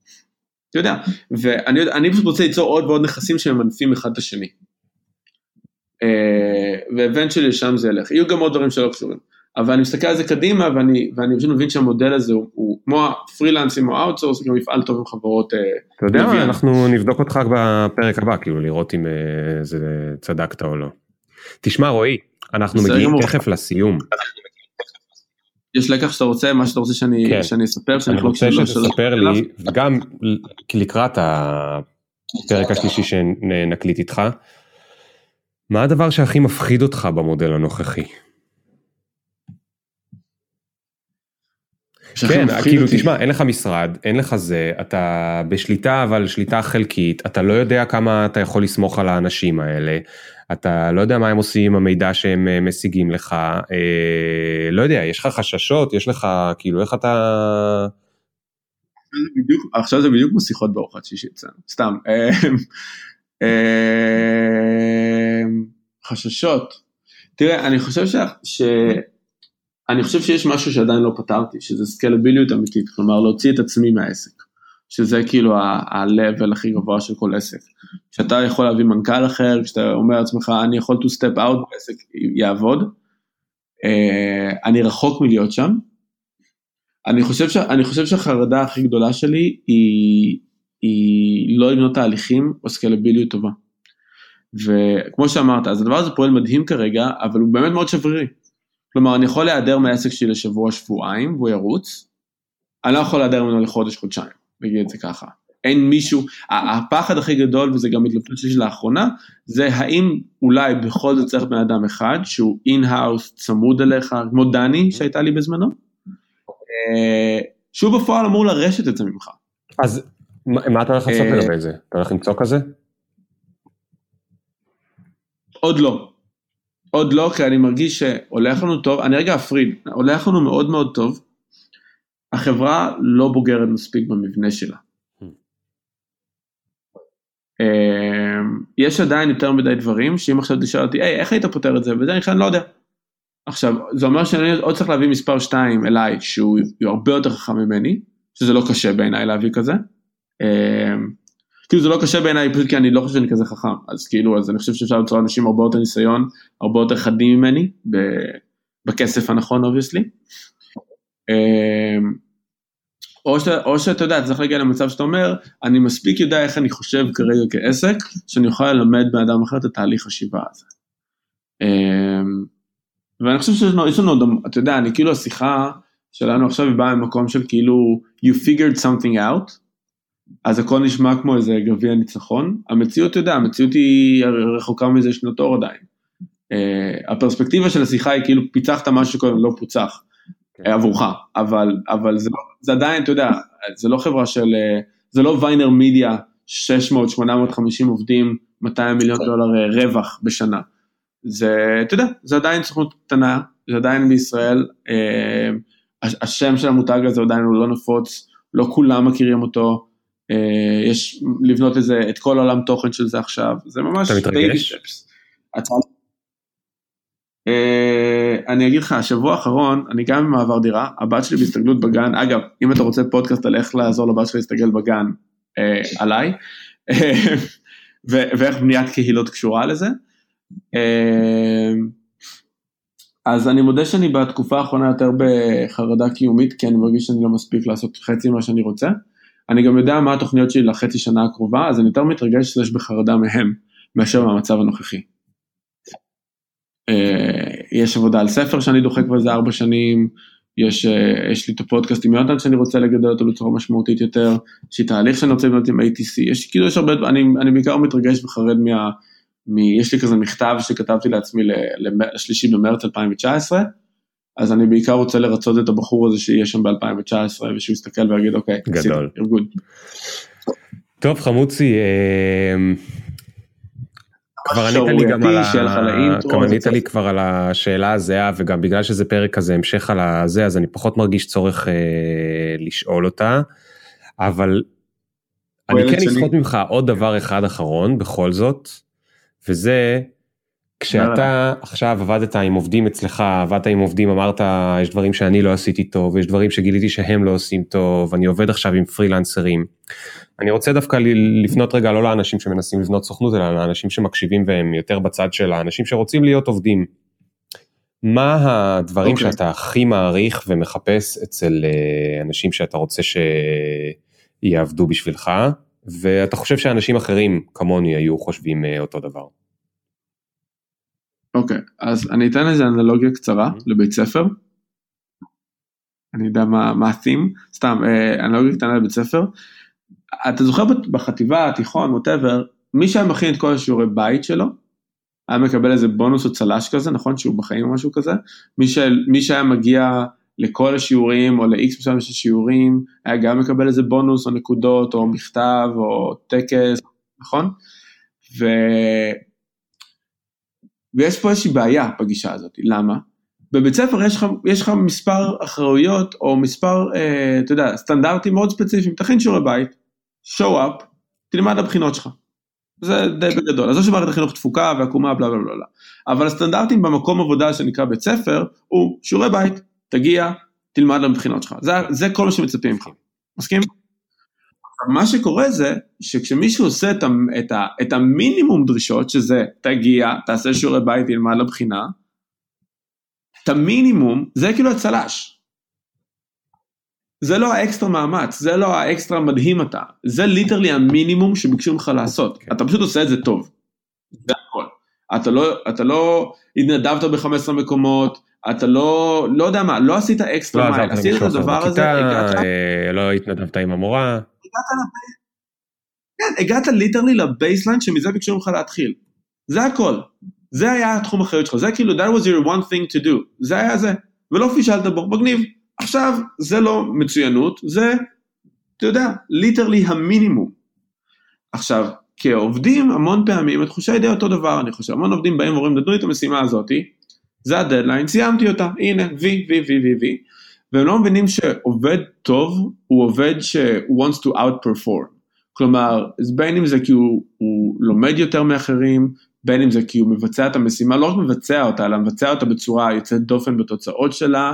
אתה יודע, ואני פשוט רוצה ליצור עוד ועוד נכסים שממנפים אחד את השני. אה, שלי לשם זה ילך, יהיו גם עוד דברים שלא קשורים. אבל אני מסתכל על זה קדימה ואני, ואני פשוט מבין שהמודל הזה הוא, הוא כמו הפרילנסים או ה outsource, גם מפעל טוב עם חברות. אה, אתה יודע מה, אנחנו נבדוק אותך בפרק הבא, כאילו לראות אם אה, זה צדקת או לא. תשמע רועי, אנחנו מגיעים תכף לסיום. יש לקח שאתה רוצה, מה שאתה רוצה שאני, כן. שאני אספר, שאני רוצה שתספר לי, וגם לקראת הפרק השלישי שנקליט איתך, מה הדבר שהכי מפחיד אותך במודל הנוכחי? כן, כאילו אותי. תשמע, אין לך משרד, אין לך זה, אתה בשליטה אבל שליטה חלקית, אתה לא יודע כמה אתה יכול לסמוך על האנשים האלה, אתה לא יודע מה הם עושים עם המידע שהם אה, משיגים לך, אה, לא יודע, יש לך חששות, יש לך, כאילו, איך אתה... בדיוק, עכשיו זה בדיוק כמו שיחות בארוחת שישי אצלנו, סתם. אה, אה, חששות. תראה, אני חושב ש... אני חושב שיש משהו שעדיין לא פתרתי, שזה סקלביליות אמיתית, כלומר להוציא את עצמי מהעסק, שזה כאילו ה-level הכי גבוה של כל עסק. כשאתה יכול להביא מנכ"ל אחר, כשאתה אומר לעצמך, אני יכול to step out, העסק יעבוד, uh, אני רחוק מלהיות שם. אני חושב, ש, אני חושב שהחרדה הכי גדולה שלי היא, היא לא לבנות תהליכים או סקלביליות טובה. וכמו שאמרת, אז הדבר הזה פועל מדהים כרגע, אבל הוא באמת מאוד שברירי. כלומר, אני יכול להיעדר מהעסק שלי לשבוע, שבועיים, והוא ירוץ, אני לא יכול להיעדר ממנו לחודש, חודשיים, נגיד את זה ככה. אין מישהו, הפחד הכי גדול, וזה גם התלבטות שלי לאחרונה, זה האם אולי בכל זאת צריך בן אדם אחד שהוא in-house צמוד אליך, כמו דני שהייתה לי בזמנו, אה, שהוא בפועל אמור לרשת את זה ממך. אז מה אתה הולך לעשות אה, לגבי זה? אתה הולך למצוא כזה? עוד לא. עוד לא, כי אני מרגיש שהולך לנו טוב, אני רגע אפריד, הולך לנו מאוד מאוד טוב, החברה לא בוגרת מספיק במבנה שלה. אמ, יש עדיין יותר מדי דברים, שאם עכשיו תשאל אותי, היי, איך היית פותר את זה? וזה אני לא יודע. עכשיו, זה אומר שאני עוד צריך להביא מספר 2 אליי, שהוא הרבה יותר חכם ממני, שזה לא קשה בעיניי להביא כזה. כאילו זה לא קשה בעיניי פשוט כי אני לא חושב שאני כזה חכם, אז כאילו, אז אני חושב שאפשר למצוא אנשים הרבה יותר ניסיון, הרבה יותר חדים ממני, בכסף הנכון obviously. אמ, או, שאתה, או שאתה יודע, צריך להגיע למצב שאתה אומר, אני מספיק יודע איך אני חושב כרגע כעסק, שאני יכול ללמד בן אדם אחר את התהליך חשיבה הזה. אמ, ואני חושב שיש לנו עוד, אתה יודע, אני כאילו השיחה שלנו עכשיו היא באה ממקום של כאילו, you figured something out, אז הכל נשמע כמו איזה גביע ניצחון. המציאות, אתה יודע, המציאות היא רחוקה מזה שנות אור עדיין. Uh, הפרספקטיבה של השיחה היא כאילו פיצחת משהו שקודם לא פוצח okay. כן. עבורך, אבל, אבל זה, זה עדיין, אתה יודע, זה לא חברה של, uh, זה לא ויינר מידיה, 600-850 עובדים, 200 מיליון okay. דולר uh, רווח בשנה. זה, אתה יודע, זה עדיין סוכנות קטנה, זה עדיין בישראל, uh, השם של המותג הזה עדיין הוא לא נפוץ, לא כולם מכירים אותו, יש לבנות איזה, את כל עולם תוכן של זה עכשיו, זה ממש baby steps. Uh, אני אגיד לך, השבוע האחרון, אני גם במעבר דירה, הבת שלי בהסתגלות בגן, אגב, אם אתה רוצה פודקאסט על איך לעזור לבת שלי להסתגל בגן, uh, עליי, [laughs] ואיך בניית קהילות קשורה לזה. אז אני מודה שאני בתקופה האחרונה יותר בחרדה קיומית, כי אני מרגיש שאני לא מספיק לעשות חצי ממה שאני רוצה. אני גם יודע מה התוכניות שלי לחצי שנה הקרובה, אז אני יותר מתרגש שיש בחרדה מהם, מאשר מהמצב הנוכחי. אה, יש עבודה על ספר שאני דוחק איזה ארבע שנים, יש, אה, יש לי את הפודקאסט עם יונתן שאני רוצה לגדל אותו בצורה משמעותית יותר, יש לי תהליך שאני רוצה לבנות עם ATC, יש כאילו יש הרבה, אני, אני בעיקר מתרגש וחרד מה, מ, יש לי כזה מכתב שכתבתי לעצמי לשלישי במרץ 2019, אז אני בעיקר רוצה לרצות את הבחור הזה שיהיה שם ב-2019 ושהוא יסתכל ויגיד אוקיי, גדול, ארגון. טוב חמוצי, אה, כבר ענית לי גם על ה... גם ענית לי כבר על השאלה הזהה וגם בגלל שזה פרק כזה המשך על הזה אז אני פחות מרגיש צורך אה, לשאול אותה. אבל אני כן אסחוט ממך עוד דבר אחד אחרון בכל זאת וזה כשאתה עכשיו עבדת עם עובדים אצלך עבדת עם עובדים אמרת יש דברים שאני לא עשיתי טוב יש דברים שגיליתי שהם לא עושים טוב אני עובד עכשיו עם פרילנסרים. אני רוצה דווקא לפנות רגע לא לאנשים שמנסים לבנות סוכנות, אלא לאנשים שמקשיבים והם יותר בצד של האנשים שרוצים להיות עובדים. מה הדברים okay. אוקיי. שאתה הכי מעריך ומחפש אצל אה, אנשים שאתה רוצה שיעבדו בשבילך, ואתה חושב שאנשים אחרים כמוני היו חושבים אה, אותו דבר? אוקיי, okay, אז אני אתן איזה אנלוגיה קצרה mm-hmm. לבית ספר. אני יודע מה, ה-theme, סתם, אה, אנלוגיה קטנה לבית ספר. אתה זוכר בחטיבה, התיכון, ווטאבר, מי שהיה מכין את כל השיעורי בית שלו, היה מקבל איזה בונוס או צל"ש כזה, נכון? שהוא בחיים או משהו כזה. מי, ש... מי שהיה מגיע לכל השיעורים או ל-X מסוים של שיעורים, היה גם מקבל איזה בונוס או נקודות או מכתב או טקס, נכון? ו... ויש פה איזושהי בעיה בגישה הזאת, למה? בבית ספר יש לך, יש לך מספר אחראויות או מספר, אה, אתה יודע, סטנדרטים מאוד ספציפיים, תכין שיעורי בית, show up, תלמד הבחינות שלך. זה די בגדול. אז לא שמערכת החינוך תפוקה ועקומה בלה בלה. בלה. אבל הסטנדרטים במקום עבודה שנקרא בית ספר, הוא שיעורי בית, תגיע, תלמד לבחינות שלך. זה, זה כל מה שמצפים ממך. מסכים? מה שקורה זה שכשמישהו עושה את, ה, את, ה, את המינימום דרישות, שזה תגיע, תעשה שיעורי בית, תלמד לבחינה, את המינימום, זה כאילו הצל"ש. זה לא האקסטרה מאמץ, זה לא האקסטרה מדהים אתה, זה literally המינימום שביקשו ממך לעשות, okay. כן. אתה פשוט עושה את זה טוב, זה הכל. אתה לא, אתה לא התנדבת ב-15 מקומות, אתה לא, לא יודע מה, לא עשית אקסטרה לא מייל, עשית את הדבר הזה, הגעת... אה, לא התנדבת עם המורה. הגעת כן, הגעת literally ל baseline שמזה ביקשו ממך להתחיל. זה הכל. זה היה התחום החיות שלך, זה כאילו, that was your one thing to do, זה היה זה, ולא פישלת בו, מגניב. עכשיו, זה לא מצוינות, זה, אתה יודע, literally המינימום. עכשיו, כעובדים, המון פעמים התחושה היא די אותו דבר, אני חושב, המון עובדים באים ואומרים, נתנו לי את המשימה הזאתי, זה הדדליין, סיימתי אותה, הנה, וי, וי, וי, וי, וי, והם לא מבינים שעובד טוב הוא עובד ש-wants to outperform. כלומר, בין אם זה כי הוא, הוא לומד יותר מאחרים, בין אם זה כי הוא מבצע את המשימה, לא רק מבצע אותה, אלא מבצע אותה בצורה יוצאת דופן בתוצאות שלה,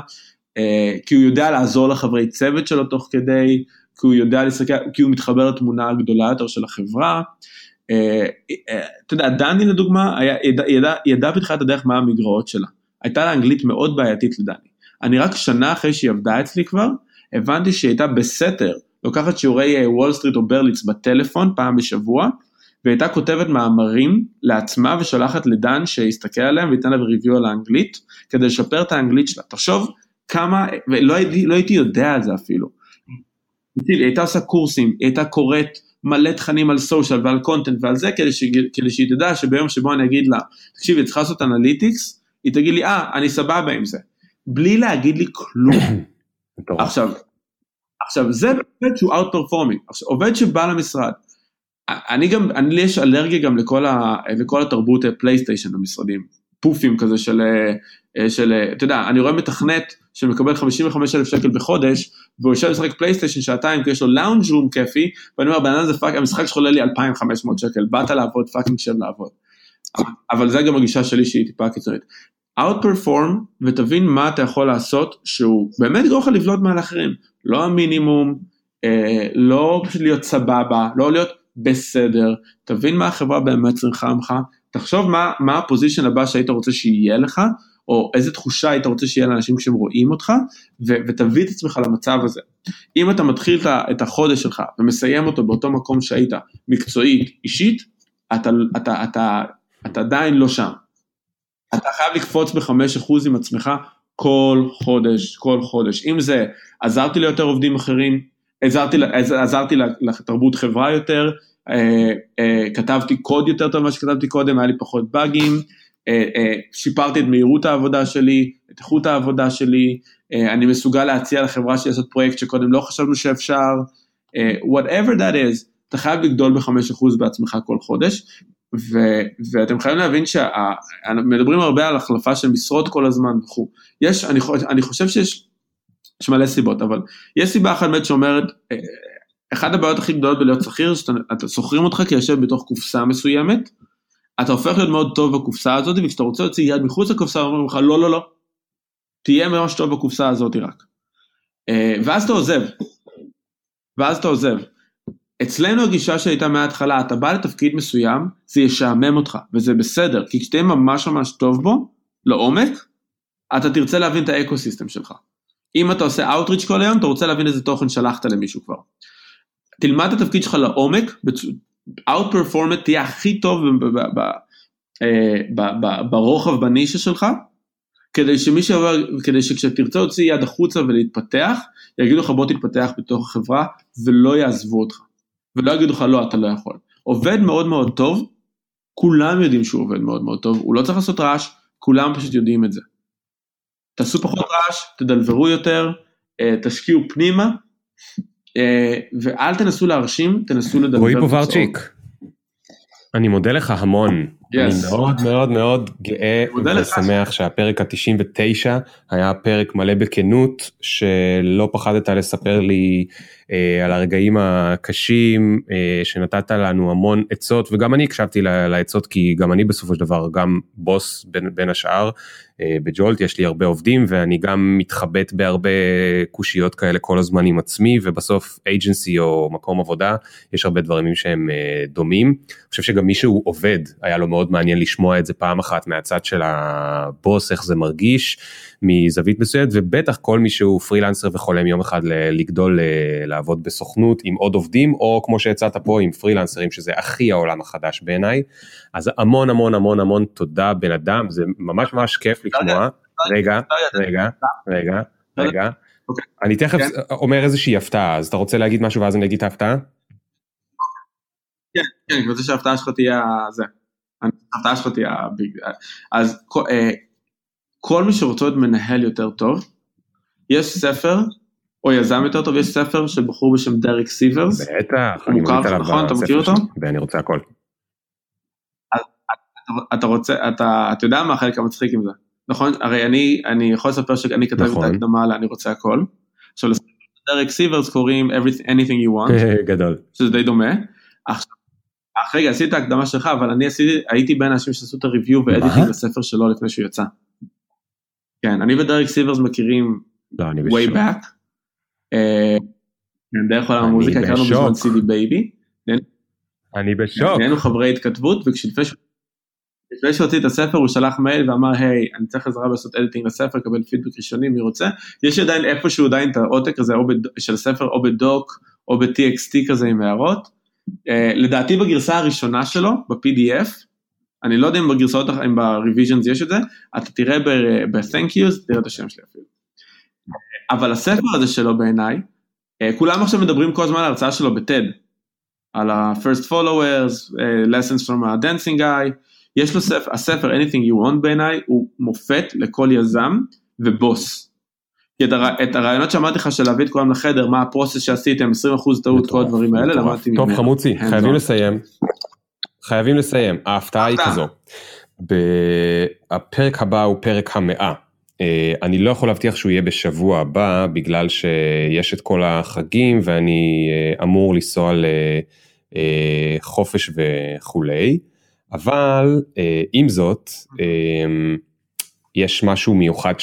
אה, כי הוא יודע לעזור לחברי צוות שלו תוך כדי, כי הוא יודע להסתכל, כי הוא מתחבר לתמונה הגדולה יותר של החברה. אה, אה, אתה יודע, דני לדוגמה, היה, ידע, ידע, ידע בתחילת הדרך מה המגרעות שלה. הייתה לה אנגלית מאוד בעייתית לדני. אני רק שנה אחרי שהיא עבדה אצלי כבר, הבנתי שהיא הייתה בסתר, לוקחת שיעורי וול סטריט או ברליץ בטלפון פעם בשבוע, והיא הייתה כותבת מאמרים לעצמה ושולחת לדן שיסתכל עליהם וייתן להם review על האנגלית, כדי לשפר את האנגלית שלה. תחשוב כמה, ולא הייתי, לא הייתי יודע על זה אפילו. היא הייתה עושה קורסים, היא הייתה קוראת מלא תכנים על social ועל content ועל זה, כדי, שהיא תדע שביום שבו אני אגיד לה, תקשיבי, צריכה לעשות analytics, היא תגיד לי, אה, אני סבבה עם זה. בלי להגיד לי כלום. [coughs] עכשיו, עכשיו זה עובד שהוא out performing, עכשיו עובד שבא למשרד, אני גם, אני לי יש אלרגיה גם לכל, ה, לכל התרבות פלייסטיישן במשרדים, פופים כזה של, של, אתה יודע, אני רואה מתכנת שמקבל 55 אלף שקל בחודש, והוא יושב לשחק פלייסטיישן שעתיים, כי יש לו lounge room כיפי, ואני אומר, בן אדם the fuck, המשחק שלך עולה לי 2,500 שקל, באת לעבוד, fucking שב לעבוד. אבל זה גם הגישה שלי שהיא טיפה קיצונית. Outperform ותבין מה אתה יכול לעשות שהוא באמת יגרום לך לבלוט מעל אחרים, לא המינימום, אה, לא פשוט להיות סבבה, לא להיות בסדר, תבין מה החברה באמת צריכה ממך, תחשוב מה, מה הפוזיישן הבא שהיית רוצה שיהיה לך, או איזה תחושה היית רוצה שיהיה לאנשים כשהם רואים אותך, ו- ותביא את עצמך למצב הזה. אם אתה מתחיל את החודש שלך ומסיים אותו באותו מקום שהיית, מקצועית, אישית, אתה, אתה, אתה, אתה, אתה עדיין לא שם. אתה חייב לקפוץ בחמש אחוז עם עצמך כל חודש, כל חודש. אם זה עזרתי ליותר עובדים אחרים, עזרתי, עזרתי לתרבות חברה יותר, אה, אה, כתבתי קוד יותר טוב ממה שכתבתי קודם, היה לי פחות באגים, אה, שיפרתי את מהירות העבודה שלי, את איכות העבודה שלי, אני מסוגל להציע לחברה שלי לעשות פרויקט שקודם לא חשבנו שאפשר, whatever that is, אתה חייב לגדול בחמש אחוז בעצמך כל חודש, ו, ואתם חייבים להבין שמדברים הרבה על החלפה של משרות כל הזמן וכו'. יש, אני, אני חושב שיש יש מלא סיבות, אבל יש סיבה אחת באמת שאומרת, אה, אחת הבעיות הכי גדולות בלהיות שכיר, שאתה שוכרים אותך כיושב בתוך קופסה מסוימת, אתה הופך להיות מאוד טוב בקופסה הזאת, וכשאתה רוצה להוציא יד מחוץ לקופסה, אומרים לך לא, לא, לא, תהיה ממש טוב בקופסה הזאת רק. אה, ואז אתה עוזב, ואז אתה עוזב. אצלנו הגישה שהייתה מההתחלה, אתה בא לתפקיד מסוים, זה ישעמם אותך, וזה בסדר, כי כשתהיה ממש ממש טוב בו, לעומק, אתה תרצה להבין את האקו סיסטם שלך. אם אתה עושה Outreach כל היום, אתה רוצה להבין איזה תוכן שלחת למישהו כבר. תלמד את התפקיד שלך לעומק, Outperform תהיה הכי טוב אה, ברוחב בנישה שלך, כדי שמי שעובר, כדי שכשתרצה להוציא יד החוצה ולהתפתח, יגידו לך בוא תתפתח בתוך החברה ולא יעזבו אותך. ולא יגידו לך לא, אתה לא יכול. עובד מאוד מאוד טוב, כולם יודעים שהוא עובד מאוד מאוד טוב, הוא לא צריך לעשות רעש, כולם פשוט יודעים את זה. תעשו פחות רעש, תדלברו יותר, אה, תשקיעו פנימה, אה, ואל תנסו להרשים, תנסו לדלבר. רועי פוברצ'יק, אני מודה לך המון. Yes. אני מאוד מאוד מאוד גאה ושמח שהפרק ה-99 היה פרק מלא בכנות, שלא פחדת לספר לי על הרגעים הקשים, אה, שנתת לנו המון עצות, וגם אני הקשבתי לעצות, כי גם אני בסופו של דבר גם בוס בין, בין השאר. אה, בג'ולט יש לי הרבה עובדים ואני גם מתחבט בהרבה קושיות כאלה כל הזמן עם עצמי ובסוף אייג'נסי או מקום עבודה יש הרבה דברים שהם אה, דומים. אני חושב שגם מי שהוא עובד היה לו מאוד מעניין לשמוע את זה פעם אחת מהצד של הבוס איך זה מרגיש מזווית מסוימת ובטח כל מי שהוא פרילנסר וחולם יום אחד לגדול אה, לעבוד בסוכנות עם עוד עובדים או כמו שהצעת פה עם פרילנסרים שזה הכי העולם החדש בעיניי. אז המון המון המון המון תודה בן אדם זה ממש ממש כיף לשמוע. רגע רגע רגע רגע. אוקיי. אני תכף כן. אומר איזושהי הפתעה אז אתה רוצה להגיד משהו ואז אני אגיד את ההפתעה? כן, כן, אני רוצה שההפתעה שלך תהיה זה. ההפתעה שלך תהיה. אז אה, כל מי שרוצה להיות מנהל יותר טוב, יש ספר, או יזם יותר טוב, יש ספר של בחור בשם דריק סיברס. בטח, אני מוכר, נכון, אתה מכיר אותו? ואני רוצה הכל. אתה רוצה, אתה, אתה יודע מה החלק המצחיק עם זה, נכון? הרי אני, אני יכול לספר שאני כתבתי נכון. את ההקדמה ל"אני רוצה הכל". עכשיו לדרק סיברס קוראים anything you want. [laughs] גדול. שזה די דומה. עכשיו, רגע, עשיתי את ההקדמה שלך, אבל אני עשיתי, הייתי בין האנשים שעשו את ה review ו editing לספר שלו לפני שהוא יצא. כן, אני ודרק סיברס מכירים לא, אני way back. אה, כן, דרך עולם המוזיקה הכרנו בזמן סידי בייבי. אני בשוק. היינו חברי התכתבות וכשלפני שהוציא את הספר הוא שלח מייל ואמר היי אני צריך עזרה לעשות editing לספר לקבל פידבק ראשוני מי רוצה יש עדיין איפשהו עדיין את העותק הזה של ספר או בדוק או ב-TXT כזה עם הערות אה, לדעתי בגרסה הראשונה שלו, ב-PDF, אני לא יודע אם בגרסאות, אם ב-revisions יש את זה, אתה תראה ב-thank yous, תראה את השם שלי אפילו. אבל הספר הזה שלו בעיניי, אה, כולם עכשיו מדברים כל הזמן על ההרצאה שלו בטד, על ה-first followers, lessons from a dancing guy, יש לו ספר, הספר anything you want בעיניי הוא מופת לכל יזם ובוס. כי את, הר... את הרעיונות שאמרתי לך של להביא את כולם לחדר, מה הפרוסס שעשיתם, 20% טעות, כל הדברים האלה, למדתי ממנו. טוב חמוצי, חייבים לסיים. חייבים לסיים, ההפתעה היא כזו. הפרק הבא הוא פרק המאה. אה, אני לא יכול להבטיח שהוא יהיה בשבוע הבא בגלל שיש את כל החגים ואני אה, אמור לנסוע לחופש אה, וכולי, אבל עם זאת, יש משהו מיוחד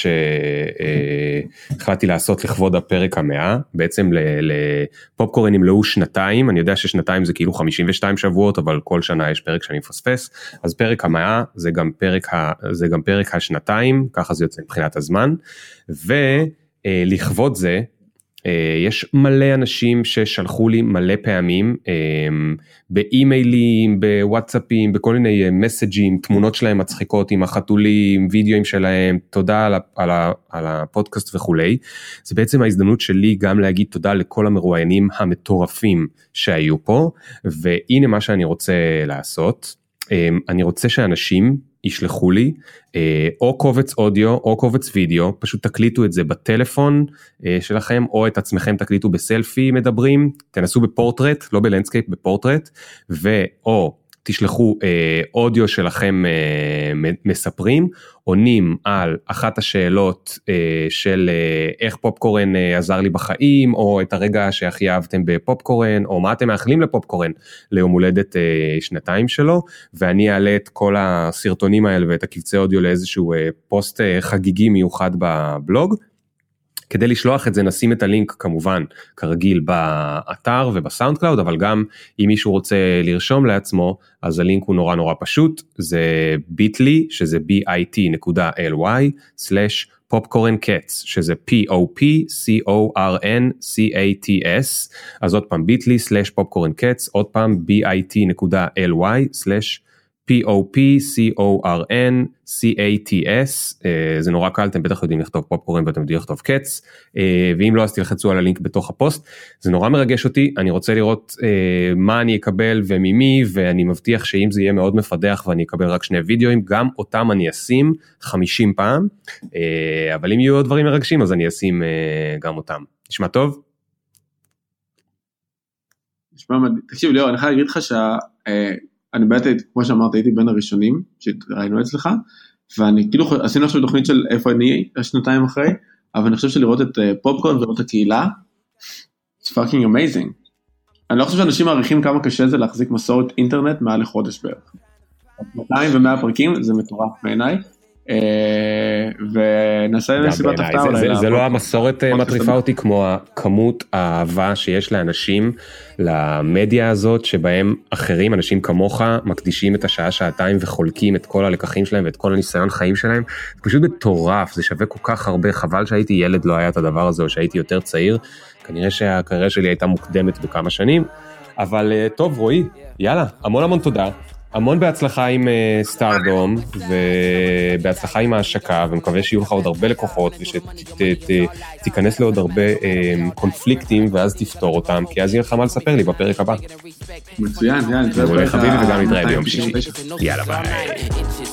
שהחלטתי לעשות לכבוד הפרק המאה, בעצם לפופקורן נמלאו שנתיים, אני יודע ששנתיים זה כאילו 52 שבועות, אבל כל שנה יש פרק שאני מפספס, אז פרק המאה זה גם פרק, ה, זה גם פרק השנתיים, ככה זה יוצא מבחינת הזמן, ולכבוד זה אה, יש מלא אנשים ששלחו לי מלא פעמים אה, באימיילים, בוואטסאפים, בכל מיני מסג'ים, אה, תמונות שלהם מצחיקות עם החתולים, וידאוים שלהם, תודה על, על, על הפודקאסט וכולי. זה בעצם ההזדמנות שלי גם להגיד תודה לכל המרואיינים המטורפים שהיו פה, והנה מה שאני רוצה לעשות. אני רוצה שאנשים ישלחו לי אה, או קובץ אודיו או קובץ וידאו, פשוט תקליטו את זה בטלפון אה, שלכם או את עצמכם תקליטו בסלפי מדברים, תנסו בפורטרט, לא ב landscape, ב portrait, ואו תשלחו אה, אודיו שלכם אה, מספרים, עונים על אחת השאלות אה, של אה, איך פופקורן אה, עזר לי בחיים, או את הרגע שהכי אהבתם בפופקורן, או מה אתם מאחלים לפופקורן ליום הולדת אה, שנתיים שלו, ואני אעלה את כל הסרטונים האלה ואת הקבצי אודיו לאיזשהו אה, פוסט אה, חגיגי מיוחד בבלוג. כדי לשלוח את זה נשים את הלינק כמובן כרגיל באתר וב SoundCloud אבל גם אם מישהו רוצה לרשום לעצמו אז הלינק הוא נורא נורא פשוט זה Bitly שזה bit.ly slash Popcorn Cats שזה p-o-p-c-o-r-n-c-a-t-s אז עוד פעם Bitly slash Popcorn Cats עוד פעם bit.ly P-O-P-C-O-R-N-C-A-T-S, אה, זה נורא קל, אתם בטח יודעים לכתוב popcorn ואתם יודעים לכתוב cats, אה, ואם לא אז תלחצו על הלינק בתוך הפוסט, זה נורא מרגש אותי, אני רוצה לראות אה, מה אני אקבל וממי, ואני מבטיח שאם זה יהיה מאוד מפדח ואני אקבל רק שני וידאוים, גם אותם אני אשים 50 פעם, אבל אם יהיו עוד דברים מרגשים אז אני אשים גם אותם. נשמע טוב? נשמע מדהים, תקשיב ליאור, אני חייב להגיד לך שה... אני באמת, כמו שאמרת, הייתי בין הראשונים שראינו אצלך, ואני כאילו, עשינו עכשיו תוכנית של איפה אני שנתיים אחרי, אבל אני חושב שלראות את אה, פופקורן ולראות את הקהילה, it's fucking amazing. אני לא חושב שאנשים מעריכים כמה קשה זה להחזיק מסורת אינטרנט מעל לחודש בערך. 200 ו-100 פרקים זה מטורף בעיניי. אה, ונעשה מסיבת הפתעה אולי. זה לא המסורת אה, מטריפה אותי כמו הכמות האהבה שיש לאנשים למדיה הזאת שבהם אחרים אנשים כמוך מקדישים את השעה שעתיים וחולקים את כל הלקחים שלהם ואת כל הניסיון חיים שלהם. זה פשוט מטורף זה שווה כל כך הרבה חבל שהייתי ילד לא היה את הדבר הזה או שהייתי יותר צעיר כנראה שהקריירה שלי הייתה מוקדמת בכמה שנים. אבל אה, טוב רועי יאללה המון המון תודה המון בהצלחה עם סטארדום uh, ובהצלחה עם ההשקה ומקווה שיהיו לך עוד הרבה לקוחות ושתיכנס לעוד הרבה um, קונפליקטים ואז תפתור אותם כי אז יהיה לך מה לספר לי בפרק הבא. מצוין, יאללה, בפרק חביבי וגם נתראה ביום שישי. יאללה ביי.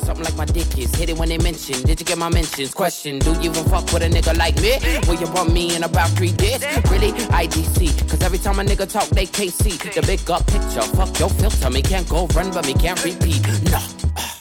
Something like my dick is hit it when they mention. Did you get my mentions? Question: Do you even fuck with a nigga like me? Will you bump me in about three days? Really? IDC. Cause every time a nigga talk, they can't see the big up picture. Fuck your filter, me can't go run, but me can't and repeat. No.